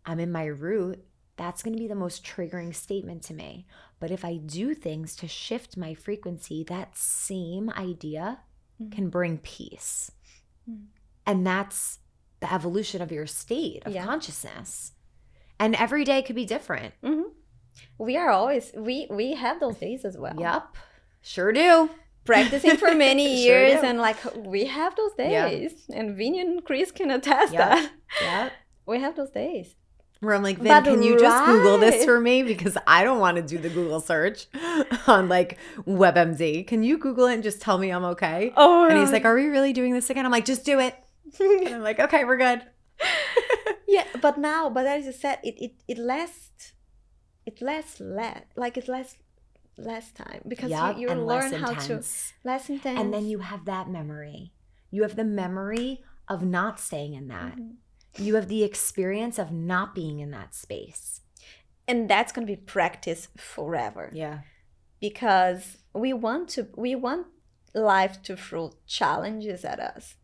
I'm in my root, that's going to be the most triggering statement to me. But if I do things to shift my frequency, that same idea Mhm. can bring peace. Mhm. And that's the evolution of your state of Yeah. consciousness. And every day could be different. Mm-hmm. We are always we we have those days as well. Yep. Sure do. Practicing for many Sure years do. and like we have those Yeah. days. And Vinny and Chris can attest Yep. that. Yeah. We have those days. Where I'm like, Vin, But can you just Google this for me? Because I don't want to do the Google search on like WebMD. Can you Google it and just tell me I'm okay? Oh, And he's like, Are we really doing this again? I'm like, Just do it. And I'm like, Okay, we're good. yeah, but now, but as you said, it it it lasts, it lasts less, like it lasts less time because Yep, you, you learn how to less intense, And then you have that memory. You have the memory of not staying in that. Mhm. You have the experience of not being in that space. and that's gonna be practice forever. Yeah. because we want to we want life to throw challenges at us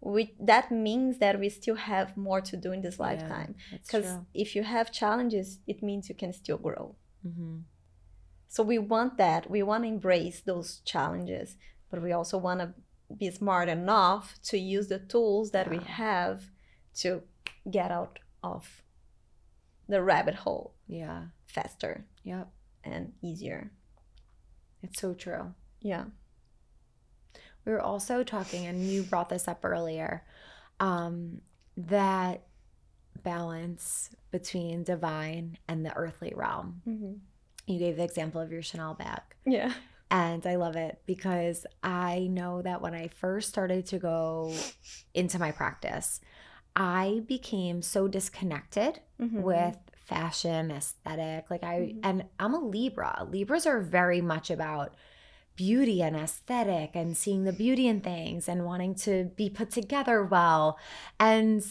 we that means that we still have more to do in this lifetime because if you have challenges it means you can still grow hmm so we want that we want to embrace those challenges but we also want to be smart enough to use the tools that we have to get out of the rabbit hole Yeah. faster Yep. and easier It's so true. yeah We were also talking, and you brought this up earlier, um, that balance between divine and the earthly realm. mm-hmm. You gave the example of your Chanel bag. yeah And I love it because I know that when I first started to go into my practice, I became so disconnected Mhm. with fashion, aesthetic. Like I Mhm. and I'm a Libra. Libras are very much about beauty and aesthetic and seeing the beauty in things and wanting to be put together well. And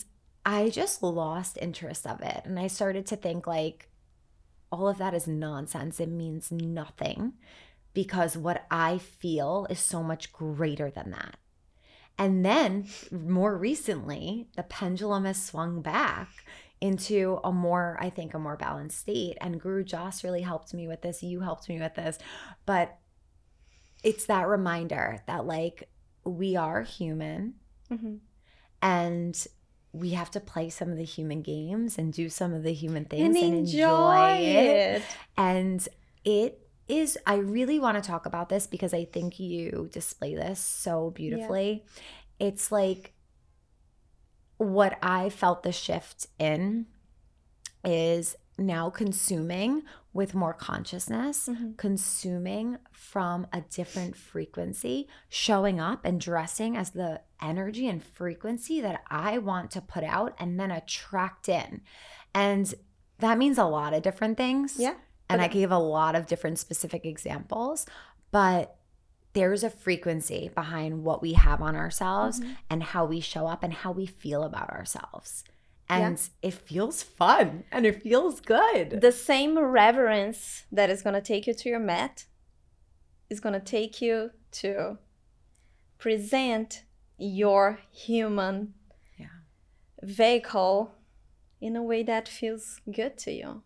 I just lost interest of it. And I started to think like all of that is nonsense. It means nothing because what I feel is so much greater than that. And then more recently, the pendulum has swung back into a more, I think, a more balanced state. And Guru Jas really helped me with this. You helped me with this. But it's that reminder that, like, we are human Mhm. and we have to play some of the human games and do some of the human things and and, enjoy, it. it. And it is, I really want to talk about this because I think you display this so beautifully. It's like what I felt the shift in is now consuming with more consciousness, Mhm. consuming from a different frequency, showing up and dressing as the energy and frequency that I want to put out and then attract in. And that means a lot of different things. Yeah. And I Okay. gave a lot of different specific examples, but there's a frequency behind what we have on ourselves Mhm. and how we show up and how we feel about ourselves. Yeah. And it feels fun and it feels good. The same reverence that is going to take you to your mat is going to take you to present your human Yeah. vehicle in a way that feels good to you.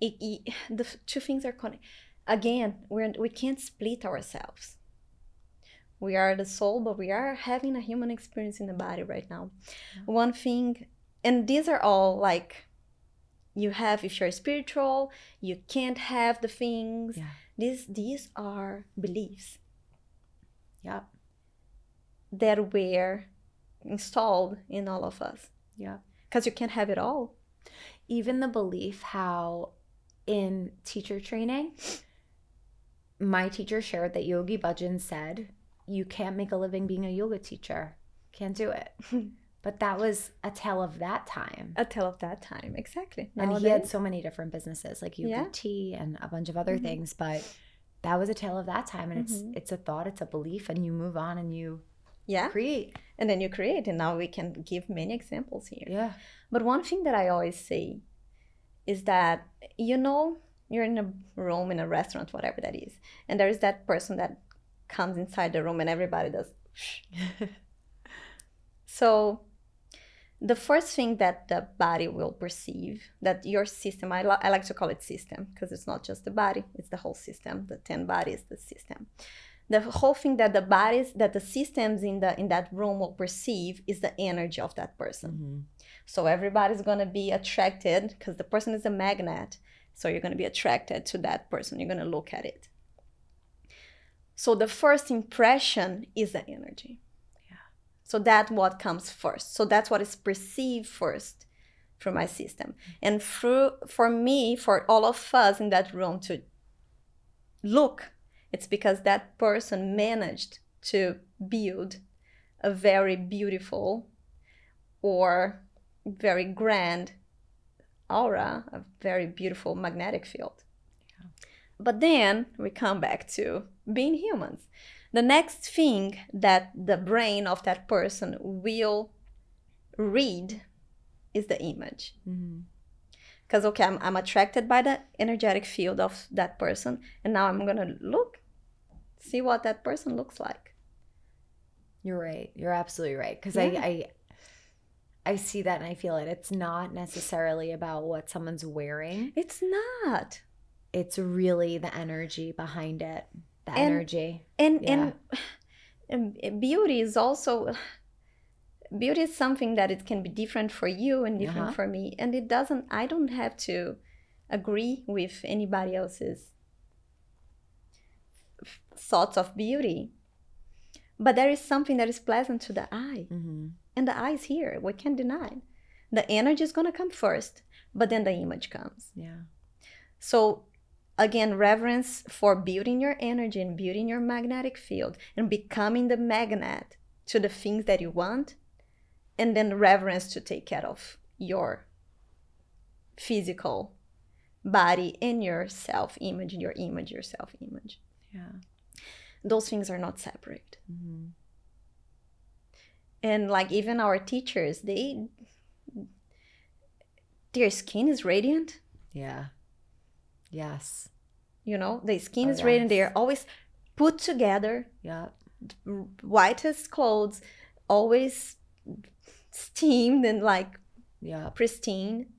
It, it- the two things are connected. Again, we're, we can't split ourselves. We are the soul, but we are having a human experience in the body right now. One thing, and these are all like you have if you're spiritual, you can't have the things. Yeah. These these are beliefs yeah that were installed in all of us. yeah Because you can't have it all. Even the belief how in teacher training, my teacher shared that Yogi Bhajan said, You can't make a living being a yoga teacher. Can't do it. but that was a tale of that time. A tale of that time, exactly. and he had so many different businesses like Yeah. UBT and a bunch of other Mhm. things but that was a tale of that time and Mhm. it's it's a thought it's a belief and you move on and you yeah, create and then you create, and now we can give many examples here. yeah But one thing that I always say is that, you know, you're in a room, in a restaurant, whatever that is, and there is that person that comes inside the room and everybody does. So, the first thing that the body will perceive, that your system, I, li- I like to call it system because it's not just the body, it's the whole system. The 10 bodies, the system. The whole thing that the bodies, that the systems in the in that room will perceive is the energy of that person. Mhm. So everybody's gonna be attracted because the person is a magnet. So you're gonna be attracted to that person. You're gonna look at it. So the first impression is the energy. Yeah. So that's what comes first. So that's what is perceived first. through my system. And through for me, for all of us in that room to look, it's because that person managed to build a very beautiful or very grand aura, a very beautiful magnetic field. But then we come back to being humans. The next thing that the brain of that person will read is the image. Mm-hmm. Because, okay, I'm, I'm attracted by the energetic field of that person, and now I'm going to look, see what that person looks like. You're right. You're absolutely right. Because Yeah. I, I I see that and I feel it. It's not necessarily about what someone's wearing. It's not. It's really the energy behind it. The And- energy. and Yeah. and, and beauty is also beauty is something that it can be different for you and different Uh-huh. for me and it doesn't i don't have to agree with anybody else's thoughts of beauty but there is something that is pleasant to the eye Mm-hmm. and the eye is here we can't deny it. the energy is going to come first but then the image comes Yeah. so again, reverence for building your energy and building your magnetic field and becoming the magnet to the things that you want, and then reverence to take care of your physical body and your self image, your image, your self image. Yeah. Those things are not separate. Mm-hmm. And like even our teachers, they their skin is radiant. Yeah. Yes. You know, the skin Oh, is yes. are always put together Yeah. whitest clothes, always steamed and like Yeah. pristine.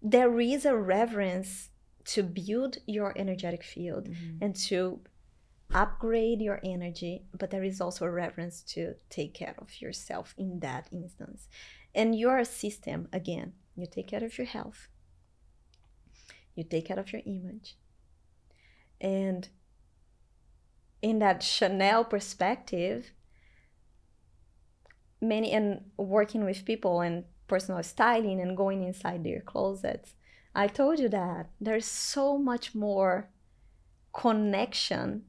There is a reverence to build your energetic field Mhm. and to upgrade your energy, but there is also a reverence to take care of yourself in that instance. And your system, again, you take care of your health, you take out of your image. And in that Chanel perspective, many and working with people and personal styling and going inside their closets, I told you that there's so much more connection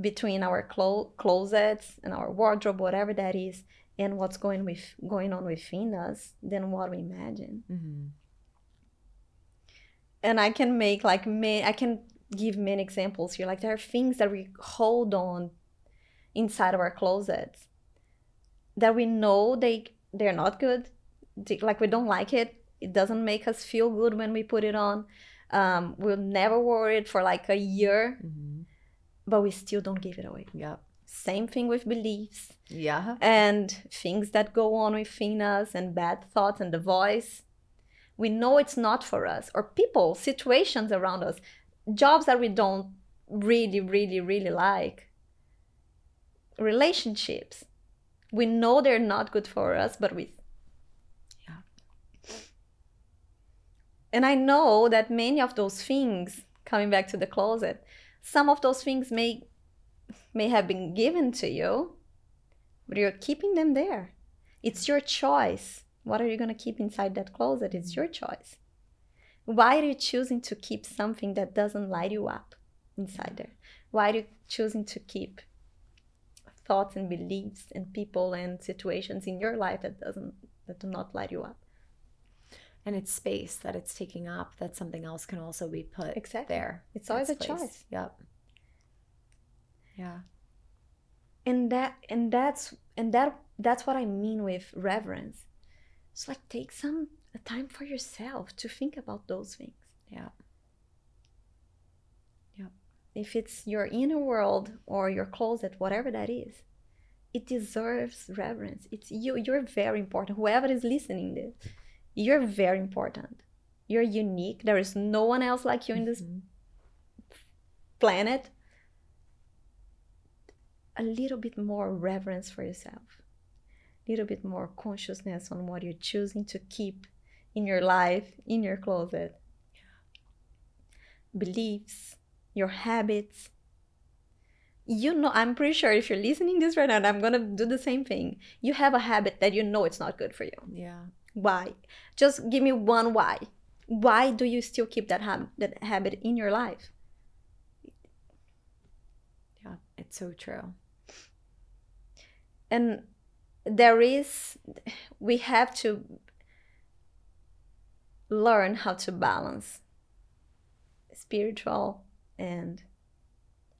between our clo- closets and our wardrobe, whatever that is, and what's going with going on within us than what we imagine. Mm-hmm. And I can make like many, I can give many examples here. Like there are things that we hold on inside of our closets that we know they they're not good. Like we don't like it. It doesn't make us feel good when we put it on. Um, we'll never wear it for like a year, Mm-hmm. but we still don't give it away. Yeah. Same thing with beliefs Yeah. and things that go on within us and bad thoughts and the voice. We know it's not for us, or people, situations around us, jobs that we don't really, really, really like, relationships. We know they're not good for us, but we. Yeah. And I know that many of those things, coming back to the closet, some of those things may may have been given to you, but you're keeping them there. It's your choice. What are you going to keep inside that closet? It's your choice. Why are you choosing to keep something that doesn't light you up inside there? Why are you choosing to keep thoughts and beliefs and people and situations in your life that doesn't that do not light you up? And it's space that it's taking up that something else can also be put Exactly. there. It's always a place. choice. Yep. Yeah. and that and that's and that that's what i mean with reverence it's like take some time for yourself to think about those things. Yeah. Yeah. If it's your inner world or your closet whatever that is it deserves reverence. It's you you're very important. Whoever is listening this you're very important. You're unique. There is no one else like you in this Mhm. planet. A little bit more reverence for yourself little bit more consciousness on what you're choosing to keep in your life in your closet beliefs your habits you know i'm pretty sure if you're listening this right now and i'm gonna do the same thing you have a habit that you know it's not good for you Yeah. Why? Just give me one why. Why do you still keep that habit that habit in your life? Yeah, it's so true. And there is we have to learn how to balance spiritual and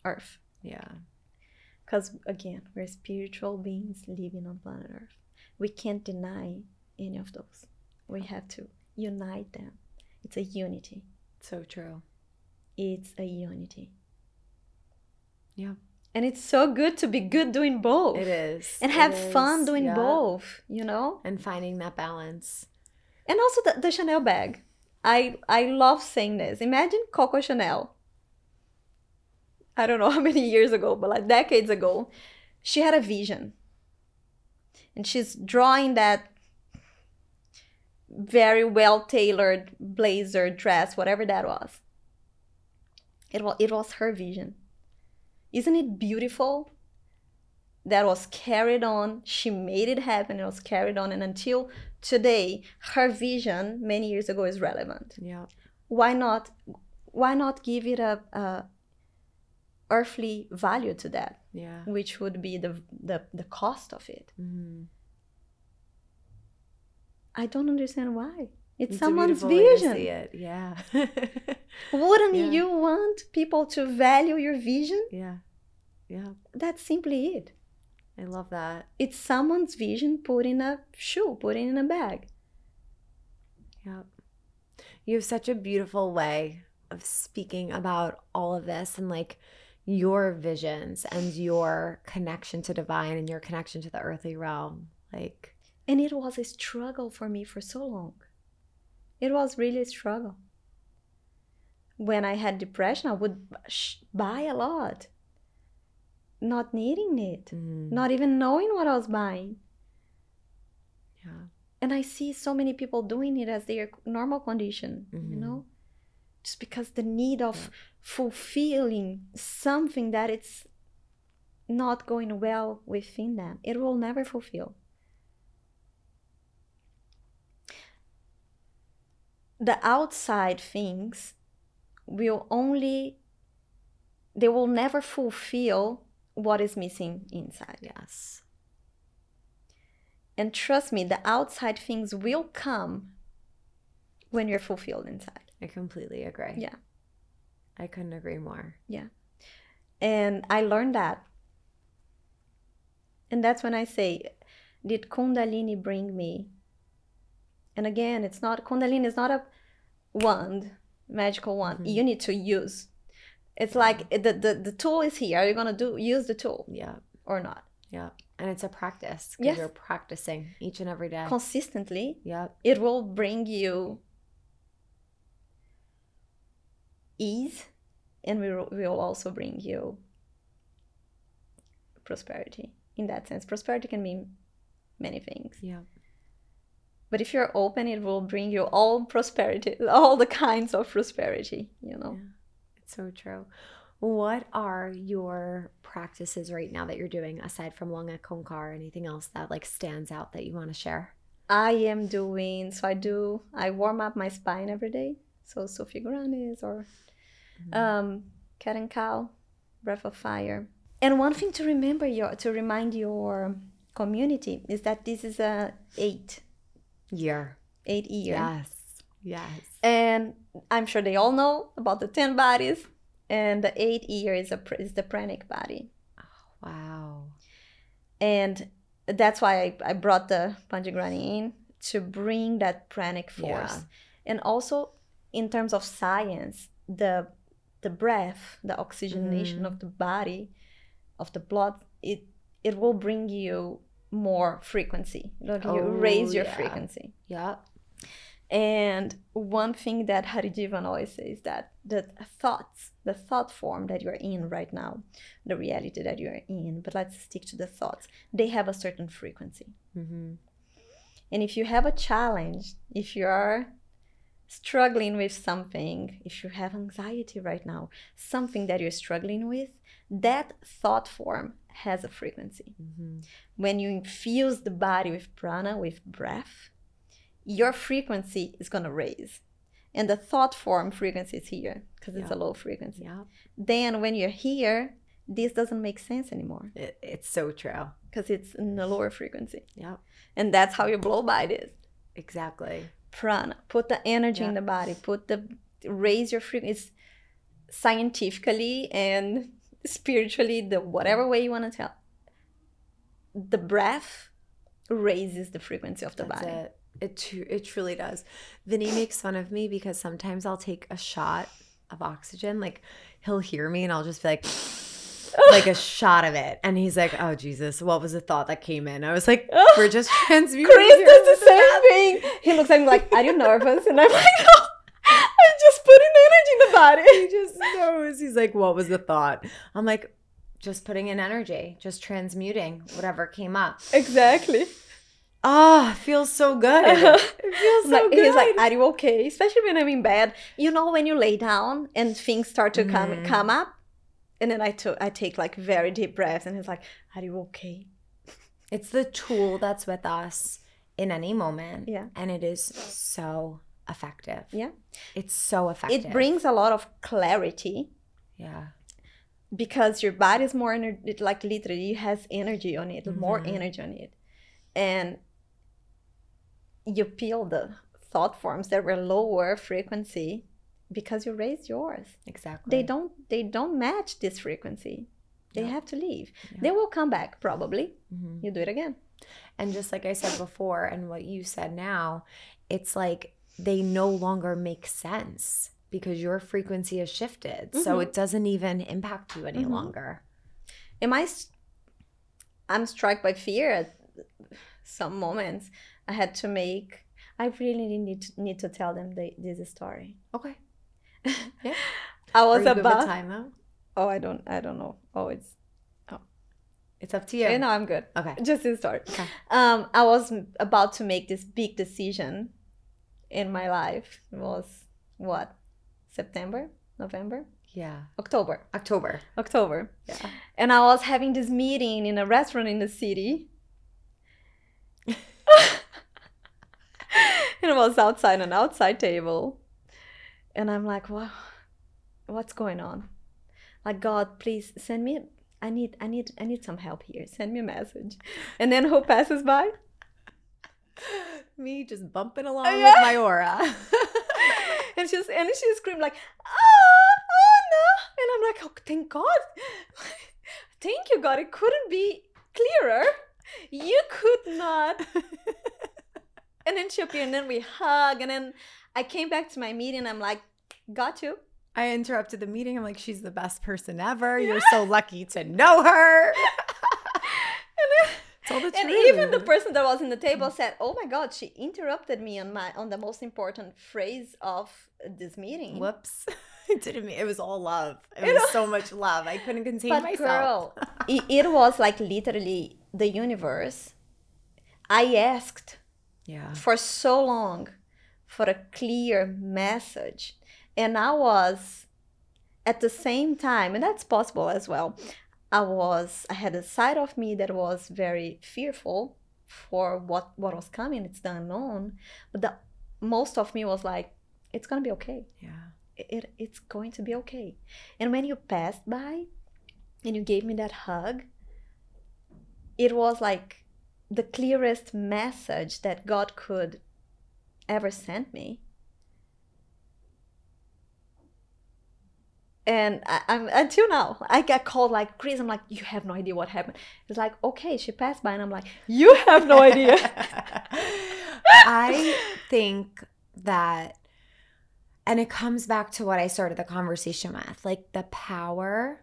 earth. Yeah. Because again, we're spiritual beings living on planet Earth. We can't deny any of those. We have to unite them. It's a unity. So true. It's a unity. Yeah. And it's so good to be good doing both. It is. And have is. fun doing Yeah. both, you know? And finding that balance. And also the, the Chanel bag. I I love saying this. Imagine Coco Chanel. I don't know how many years ago, but like decades ago, she had a vision. And she's drawing that very well tailored blazer dress, whatever that was. It was it was her vision. Isn't it beautiful? That was carried on. She made it happen. It was carried on, and until today, her vision many years ago is relevant. Yeah. Why not? Why not give it a, a earthly value to that, Yeah. which would be the the, the cost of it? Mm-hmm. I don't understand why. It's, It's someone's vision. see it. Yeah. Wouldn't Yeah. you want people to value your vision? yeah. Yeah. That's simply it. I love that. It's someone's vision put in a shoe, put in a bag. Yep. You have such a beautiful way of speaking about all of this and like your visions and your connection to divine and your connection to the earthly realm. Like, And it was a struggle for me for so long. It was really a struggle. When I had depression, I would sh- buy a lot, not needing it, mm, not even knowing what I was buying. yeah. And I see so many people doing it as their normal condition, you Mhm. know? Just because the need of fulfilling something that it's not going well within them, it will never fulfill. The outside things will only, they will never fulfill what is missing inside. Yes. And trust me, the outside things will come when you're fulfilled inside. I completely agree. Yeah. I couldn't agree more. Yeah. And I learned that. And that's when I say, did Kundalini bring me? And again, it's not, Kundalini is not a wand, magical wand. Mhm. You need to use. It's like the, the, the tool is here. Are you going to do use the tool Yeah. or not? Yeah. And it's a practice because Yes. you're practicing each and every day. Consistently, Yeah. it will bring you ease and we will will also bring you prosperity in that sense prosperity can mean many things Yep. But if you're open it will bring you all prosperity all the kinds of prosperity you know Yeah. It's so true. What are your practices right now that you're doing aside from Long Ek Ong Kar? Anything else that like stands out that you want to share? i am doing so i do i warm up my spine every day so Sufi grinds or um, cat and cow, breath of fire. And one thing to remember your to remind your community is that this is a eight Year. eight year, Yes. Yes. and I'm sure they all know about the ten bodies, and the eight year is a is the pranic body, Wow. and that's why I, I brought the Panjagrani in to bring that pranic force, Yeah. and also in terms of science, the the breath, the oxygenation Mhm. of the body, of the blood, it it will bring you more frequency. Like you Oh, raise your yeah. frequency. Yeah. And one thing that Harijiwan always says that the thoughts, the thought form that you're in right now, the reality that you're in, but let's stick to the thoughts, they have a certain frequency. Mm-hmm. And if you have a challenge, if you are struggling with something, if you have anxiety right now, something that you're struggling with, that thought form has a frequency. Mm-hmm. When you infuse the body with prana, with breath, your frequency is going to raise. And the thought form frequency is here because it's a low frequency. Yeah. Then when you're here, this doesn't make sense anymore It, it's so true. because it's in a lower frequency. Yeah. And that's how your blow by is. Exactly. Prana. Put the energy in the body. Put the raise your frequency. It's scientifically and spiritually, the whatever way you want to tell. The breath raises the frequency of the That's body. it. It tru- it truly does. Vinny makes fun of me because sometimes I'll take a shot of oxygen. Like he'll hear me and I'll just be like, like a shot of it, and he's like, "Oh Jesus, what was the thought that came in?" I was like, "We're just transmuting." Chris does the same thing. He looks at me like, "Are you nervous?" And I'm like, "No, I'm just putting He just knows. He's like, "What was the thought?" I'm like, "Just putting in energy, just transmuting whatever came up." Exactly. Ah, it feels so good. It feels so like, good. He's like, "Are you okay?" Especially when I'm in bed. You know, when you lay down and things start to come Mhm. come up, and then I took I take like very deep breaths, and he's like, "Are you okay?" It's the tool that's with us in any moment. Yeah. And it is so effective. Yeah. It's so effective. It brings a lot of clarity Yeah. because your body is more ener- it like literally it has energy on it, more Mhm. energy on it, and you peel the thought forms that were lower frequency because you raised yours. Exactly. They don't they don't match this frequency. They Yeah. have to leave. Yeah. They will come back probably. Mhm. You do it again. And just like I said before, and what you said now, it's like they no longer make sense because your frequency has shifted. So Mhm. it doesn't even impact you any Mhm. longer. Am I? s- I'm struck by fear at some moments. I had to make. I really need to, need to tell them the, this story. Okay. Yeah. I was you good with about. time? Oh, I don't. I don't know. Oh, it's. It's up to you. Yeah. No, I'm good. Okay. Just this story. Okay. Um, I was about to make this big decision in my life. Was what? September, November, Yeah. October, October. October. Yeah. and I was having this meeting in a restaurant in the city. and it was outside an outside table. And I'm like, wow, what's going on? Like, God, please send me I need I need I need some help here. Send me a message. And then who passes by? Me just bumping along yeah. with my aura. and she's and she screamed like, ah, oh no. And I'm like, oh thank God. thank you, God. It couldn't be clearer. You could not. and then she appeared and then we hug. And then I came back to my meeting. I'm like, got you. I interrupted the meeting. I'm like, she's the best person ever. You're so lucky to know her. Tell the and truth. even the person that was in the table said, "Oh my God, she interrupted me on my on the most important phrase of this meeting." Whoops. it didn't mean it was all love. It You was know? so much love. I couldn't contain but myself. girl, it, it was like literally the universe. I asked Yeah. for so long for a clear message, and I was at the same time, and that's possible as well. I was I had a side of me that was very fearful for what what was coming. It's the unknown, but the most of me was like, it's gonna be okay Yeah. it, it's going to be okay. And when you passed by and you gave me that hug, it was like the clearest message that God could ever send me. And I, I'm until now, I get called like Chris. I'm like, you have no idea what happened. It's like, okay, she passed by, and I'm like, you have no idea. I think that, and it comes back to what I started the conversation with like the power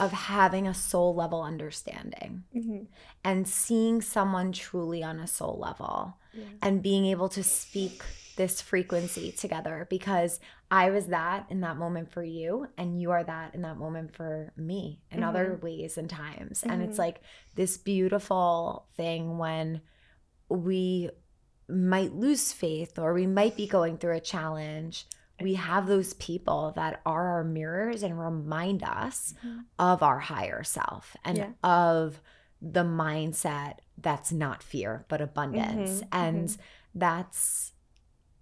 of having a soul level understanding Mhm. and seeing someone truly on a soul level Yeah. and being able to speak this frequency together because I was that in that moment for you and you are that in that moment for me in other ways and times and it's Mhm. like this beautiful thing when we might lose faith or we might be going through a challenge we have those people that are our mirrors and remind us Mhm. of our higher self and Yeah. of the mindset that's not fear but abundance Mhm, and that's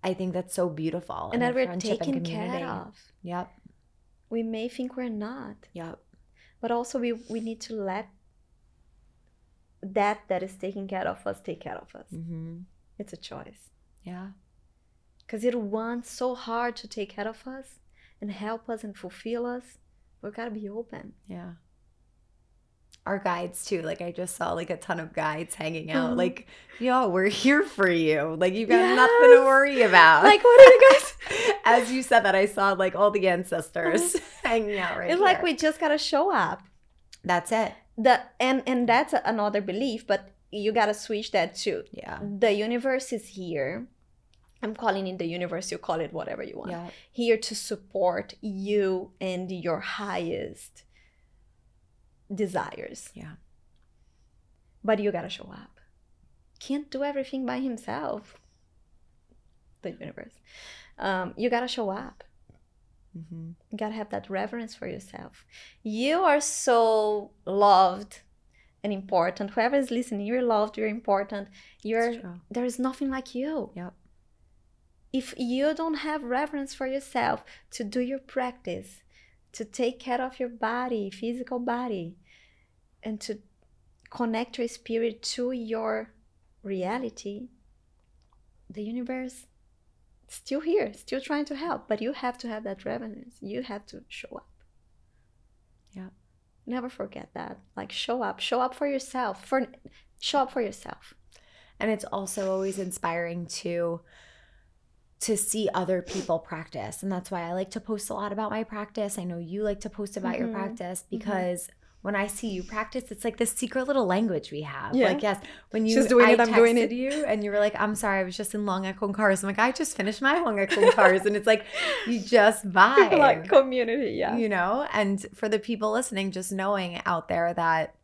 I think that's so beautiful. and that we're taken care of. Yep. We may think we're not, Yep. but also we we need to let that that is taking care of us take care of us. Mm-hmm. It's a choice. Yeah. because it wants so hard to take care of us and help us and fulfill us. We've gotta be open. Yeah. Our guides too. Like I just saw like a ton of guides hanging out. Mhm. Like, yo, we're here for you. Like you've got nothing to worry about. Like, what are you guys? As you said that, I saw like all the ancestors hanging out right it's like we just gotta show up. That's it. The and and that's another belief, but you gotta switch that too. Yeah. The universe is here. I'm calling it the universe. You call it whatever you want. Yeah. Here to support you and your highest desires. Yeah. but you gotta show up. Can't do everything by himself. The universe. Um, you gotta show up. Mm-hmm. You gotta have that reverence for yourself. You are so loved and important. Whoever is listening, you're loved, you're important. You're there is nothing like you. Yep. If you don't have reverence for yourself to do your practice, to take care of your body, physical body, and to connect your spirit to your reality, the universe still here, still trying to help, but you have to have that reverence. You have to show up. Yeah. Never forget that. Like show up, show up for yourself. For show up for yourself. and it's also always inspiring to to see other people practice and that's why i like to post a lot about my practice i know you like to post about your Mhm. practice because when i see you practice it's like this secret little language we have Yeah. like yes when you She's doing I it, I'm doing it. you and you were like i'm sorry i was just in Long Ek Ong Kars i'm like i just finished my Long Ek Ong Kars and it's like you just vibe like community, yeah. you know and for the people listening just knowing out there that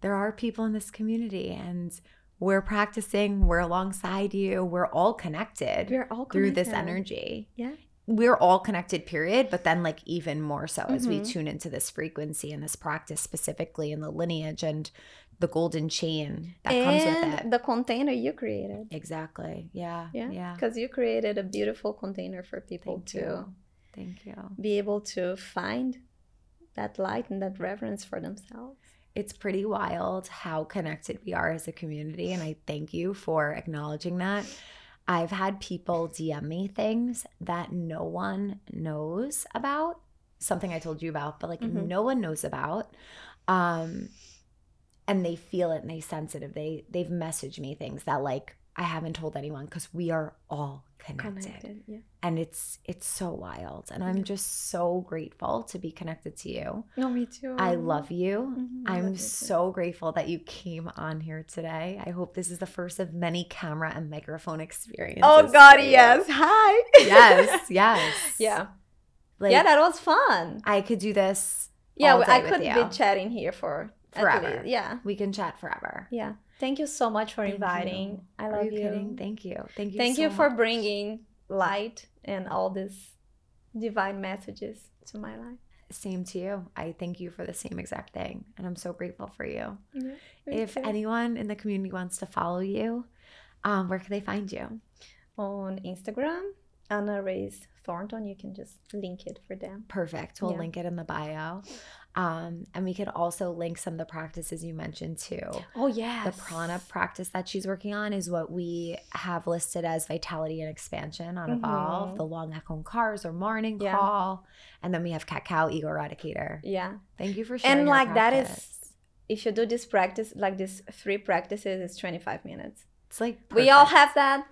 there are people in this community and we're practicing we're alongside you we're all connected We're all through this energy Yeah. We're all connected period but then like even more so as we Mhm. tune into this frequency and this practice specifically in the lineage and the golden chain that comes with and it the container you created. exactly yeah Yeah. yeah Because you created a beautiful container for people thank to you thank you be able to find that light and that reverence for themselves. it's pretty wild how connected we are as a community and i thank you for acknowledging that i've had people dm me things that no one knows about something i told you about but like Mhm. no one knows about um and they feel it and they sense it they they've messaged me things that like i haven't told anyone because we are all connected Connected. Yeah. and it's it's so wild and i'm just so grateful to be connected to you No, me too. i love you Mhm, I love I'm you so grateful that you came on here today. I hope this is the first of many camera and microphone experiences. Oh God, yes. Hi. Yes, yes. yeah. Like, yeah, that was fun. I could do this. Yeah, I could be chatting here for Forever. least- Yeah. We can chat forever. Yeah. Thank you so much for Thank inviting. you. I Are love you you. kidding? Thank you. Thank you. Thank so you for much. bringing light and all these divine messages to my life. Same to you. I thank you for the same exact thing, and I'm so grateful for you. Yeah, if too. anyone in the community wants to follow you, um, where can they find you? on Instagram, Ana Reis Thornton, you can just link it for them. Perfect. We'll Yeah. link it in the bio. Um, and we could also link some of the practices you mentioned too. Oh yeah. The prana practice that she's working on is what we have listed as vitality and expansion on Evolve, Mhm. the Long Ek Ong Kars or morning Yeah. call. And then we have cacao ego eradicator. Yeah. Thank you for sharing. And like that is if you do this practice, like these three practices, it's 25 minutes. it's like We all have that.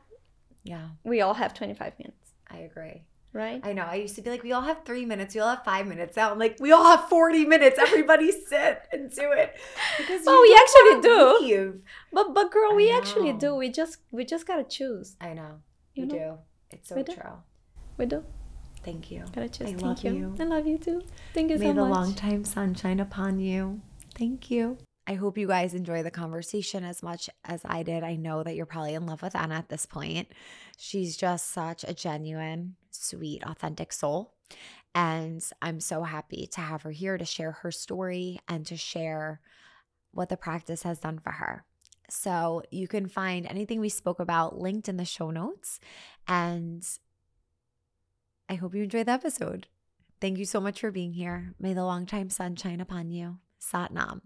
Yeah, We all have 25 minutes, I agree. Right? I know. I used to be like, we all have three minutes. We all have five minutes. Now I'm like, we all have 40 minutes. Everybody sit and do it. Because Well, we actually do. leave. But but girl, I we actually do. We just we just gotta choose. I know. You You, know? do. It's so We do. true. We do. Thank you. Gotta choose. I Thank love you. you. I love you too. Thank you May so the long time sunshine upon you. Thank you. I hope you guys enjoy the conversation as much as I did. I know that you're probably in love with Ana at this point. She's just such a genuine, sweet, authentic soul. And I'm so happy to have her here to share her story and to share what the practice has done for her. So you can find anything we spoke about linked in the show notes. And I hope you enjoyed the episode. Thank you so much for being here. May the long time sun shine upon you. Sat Nam.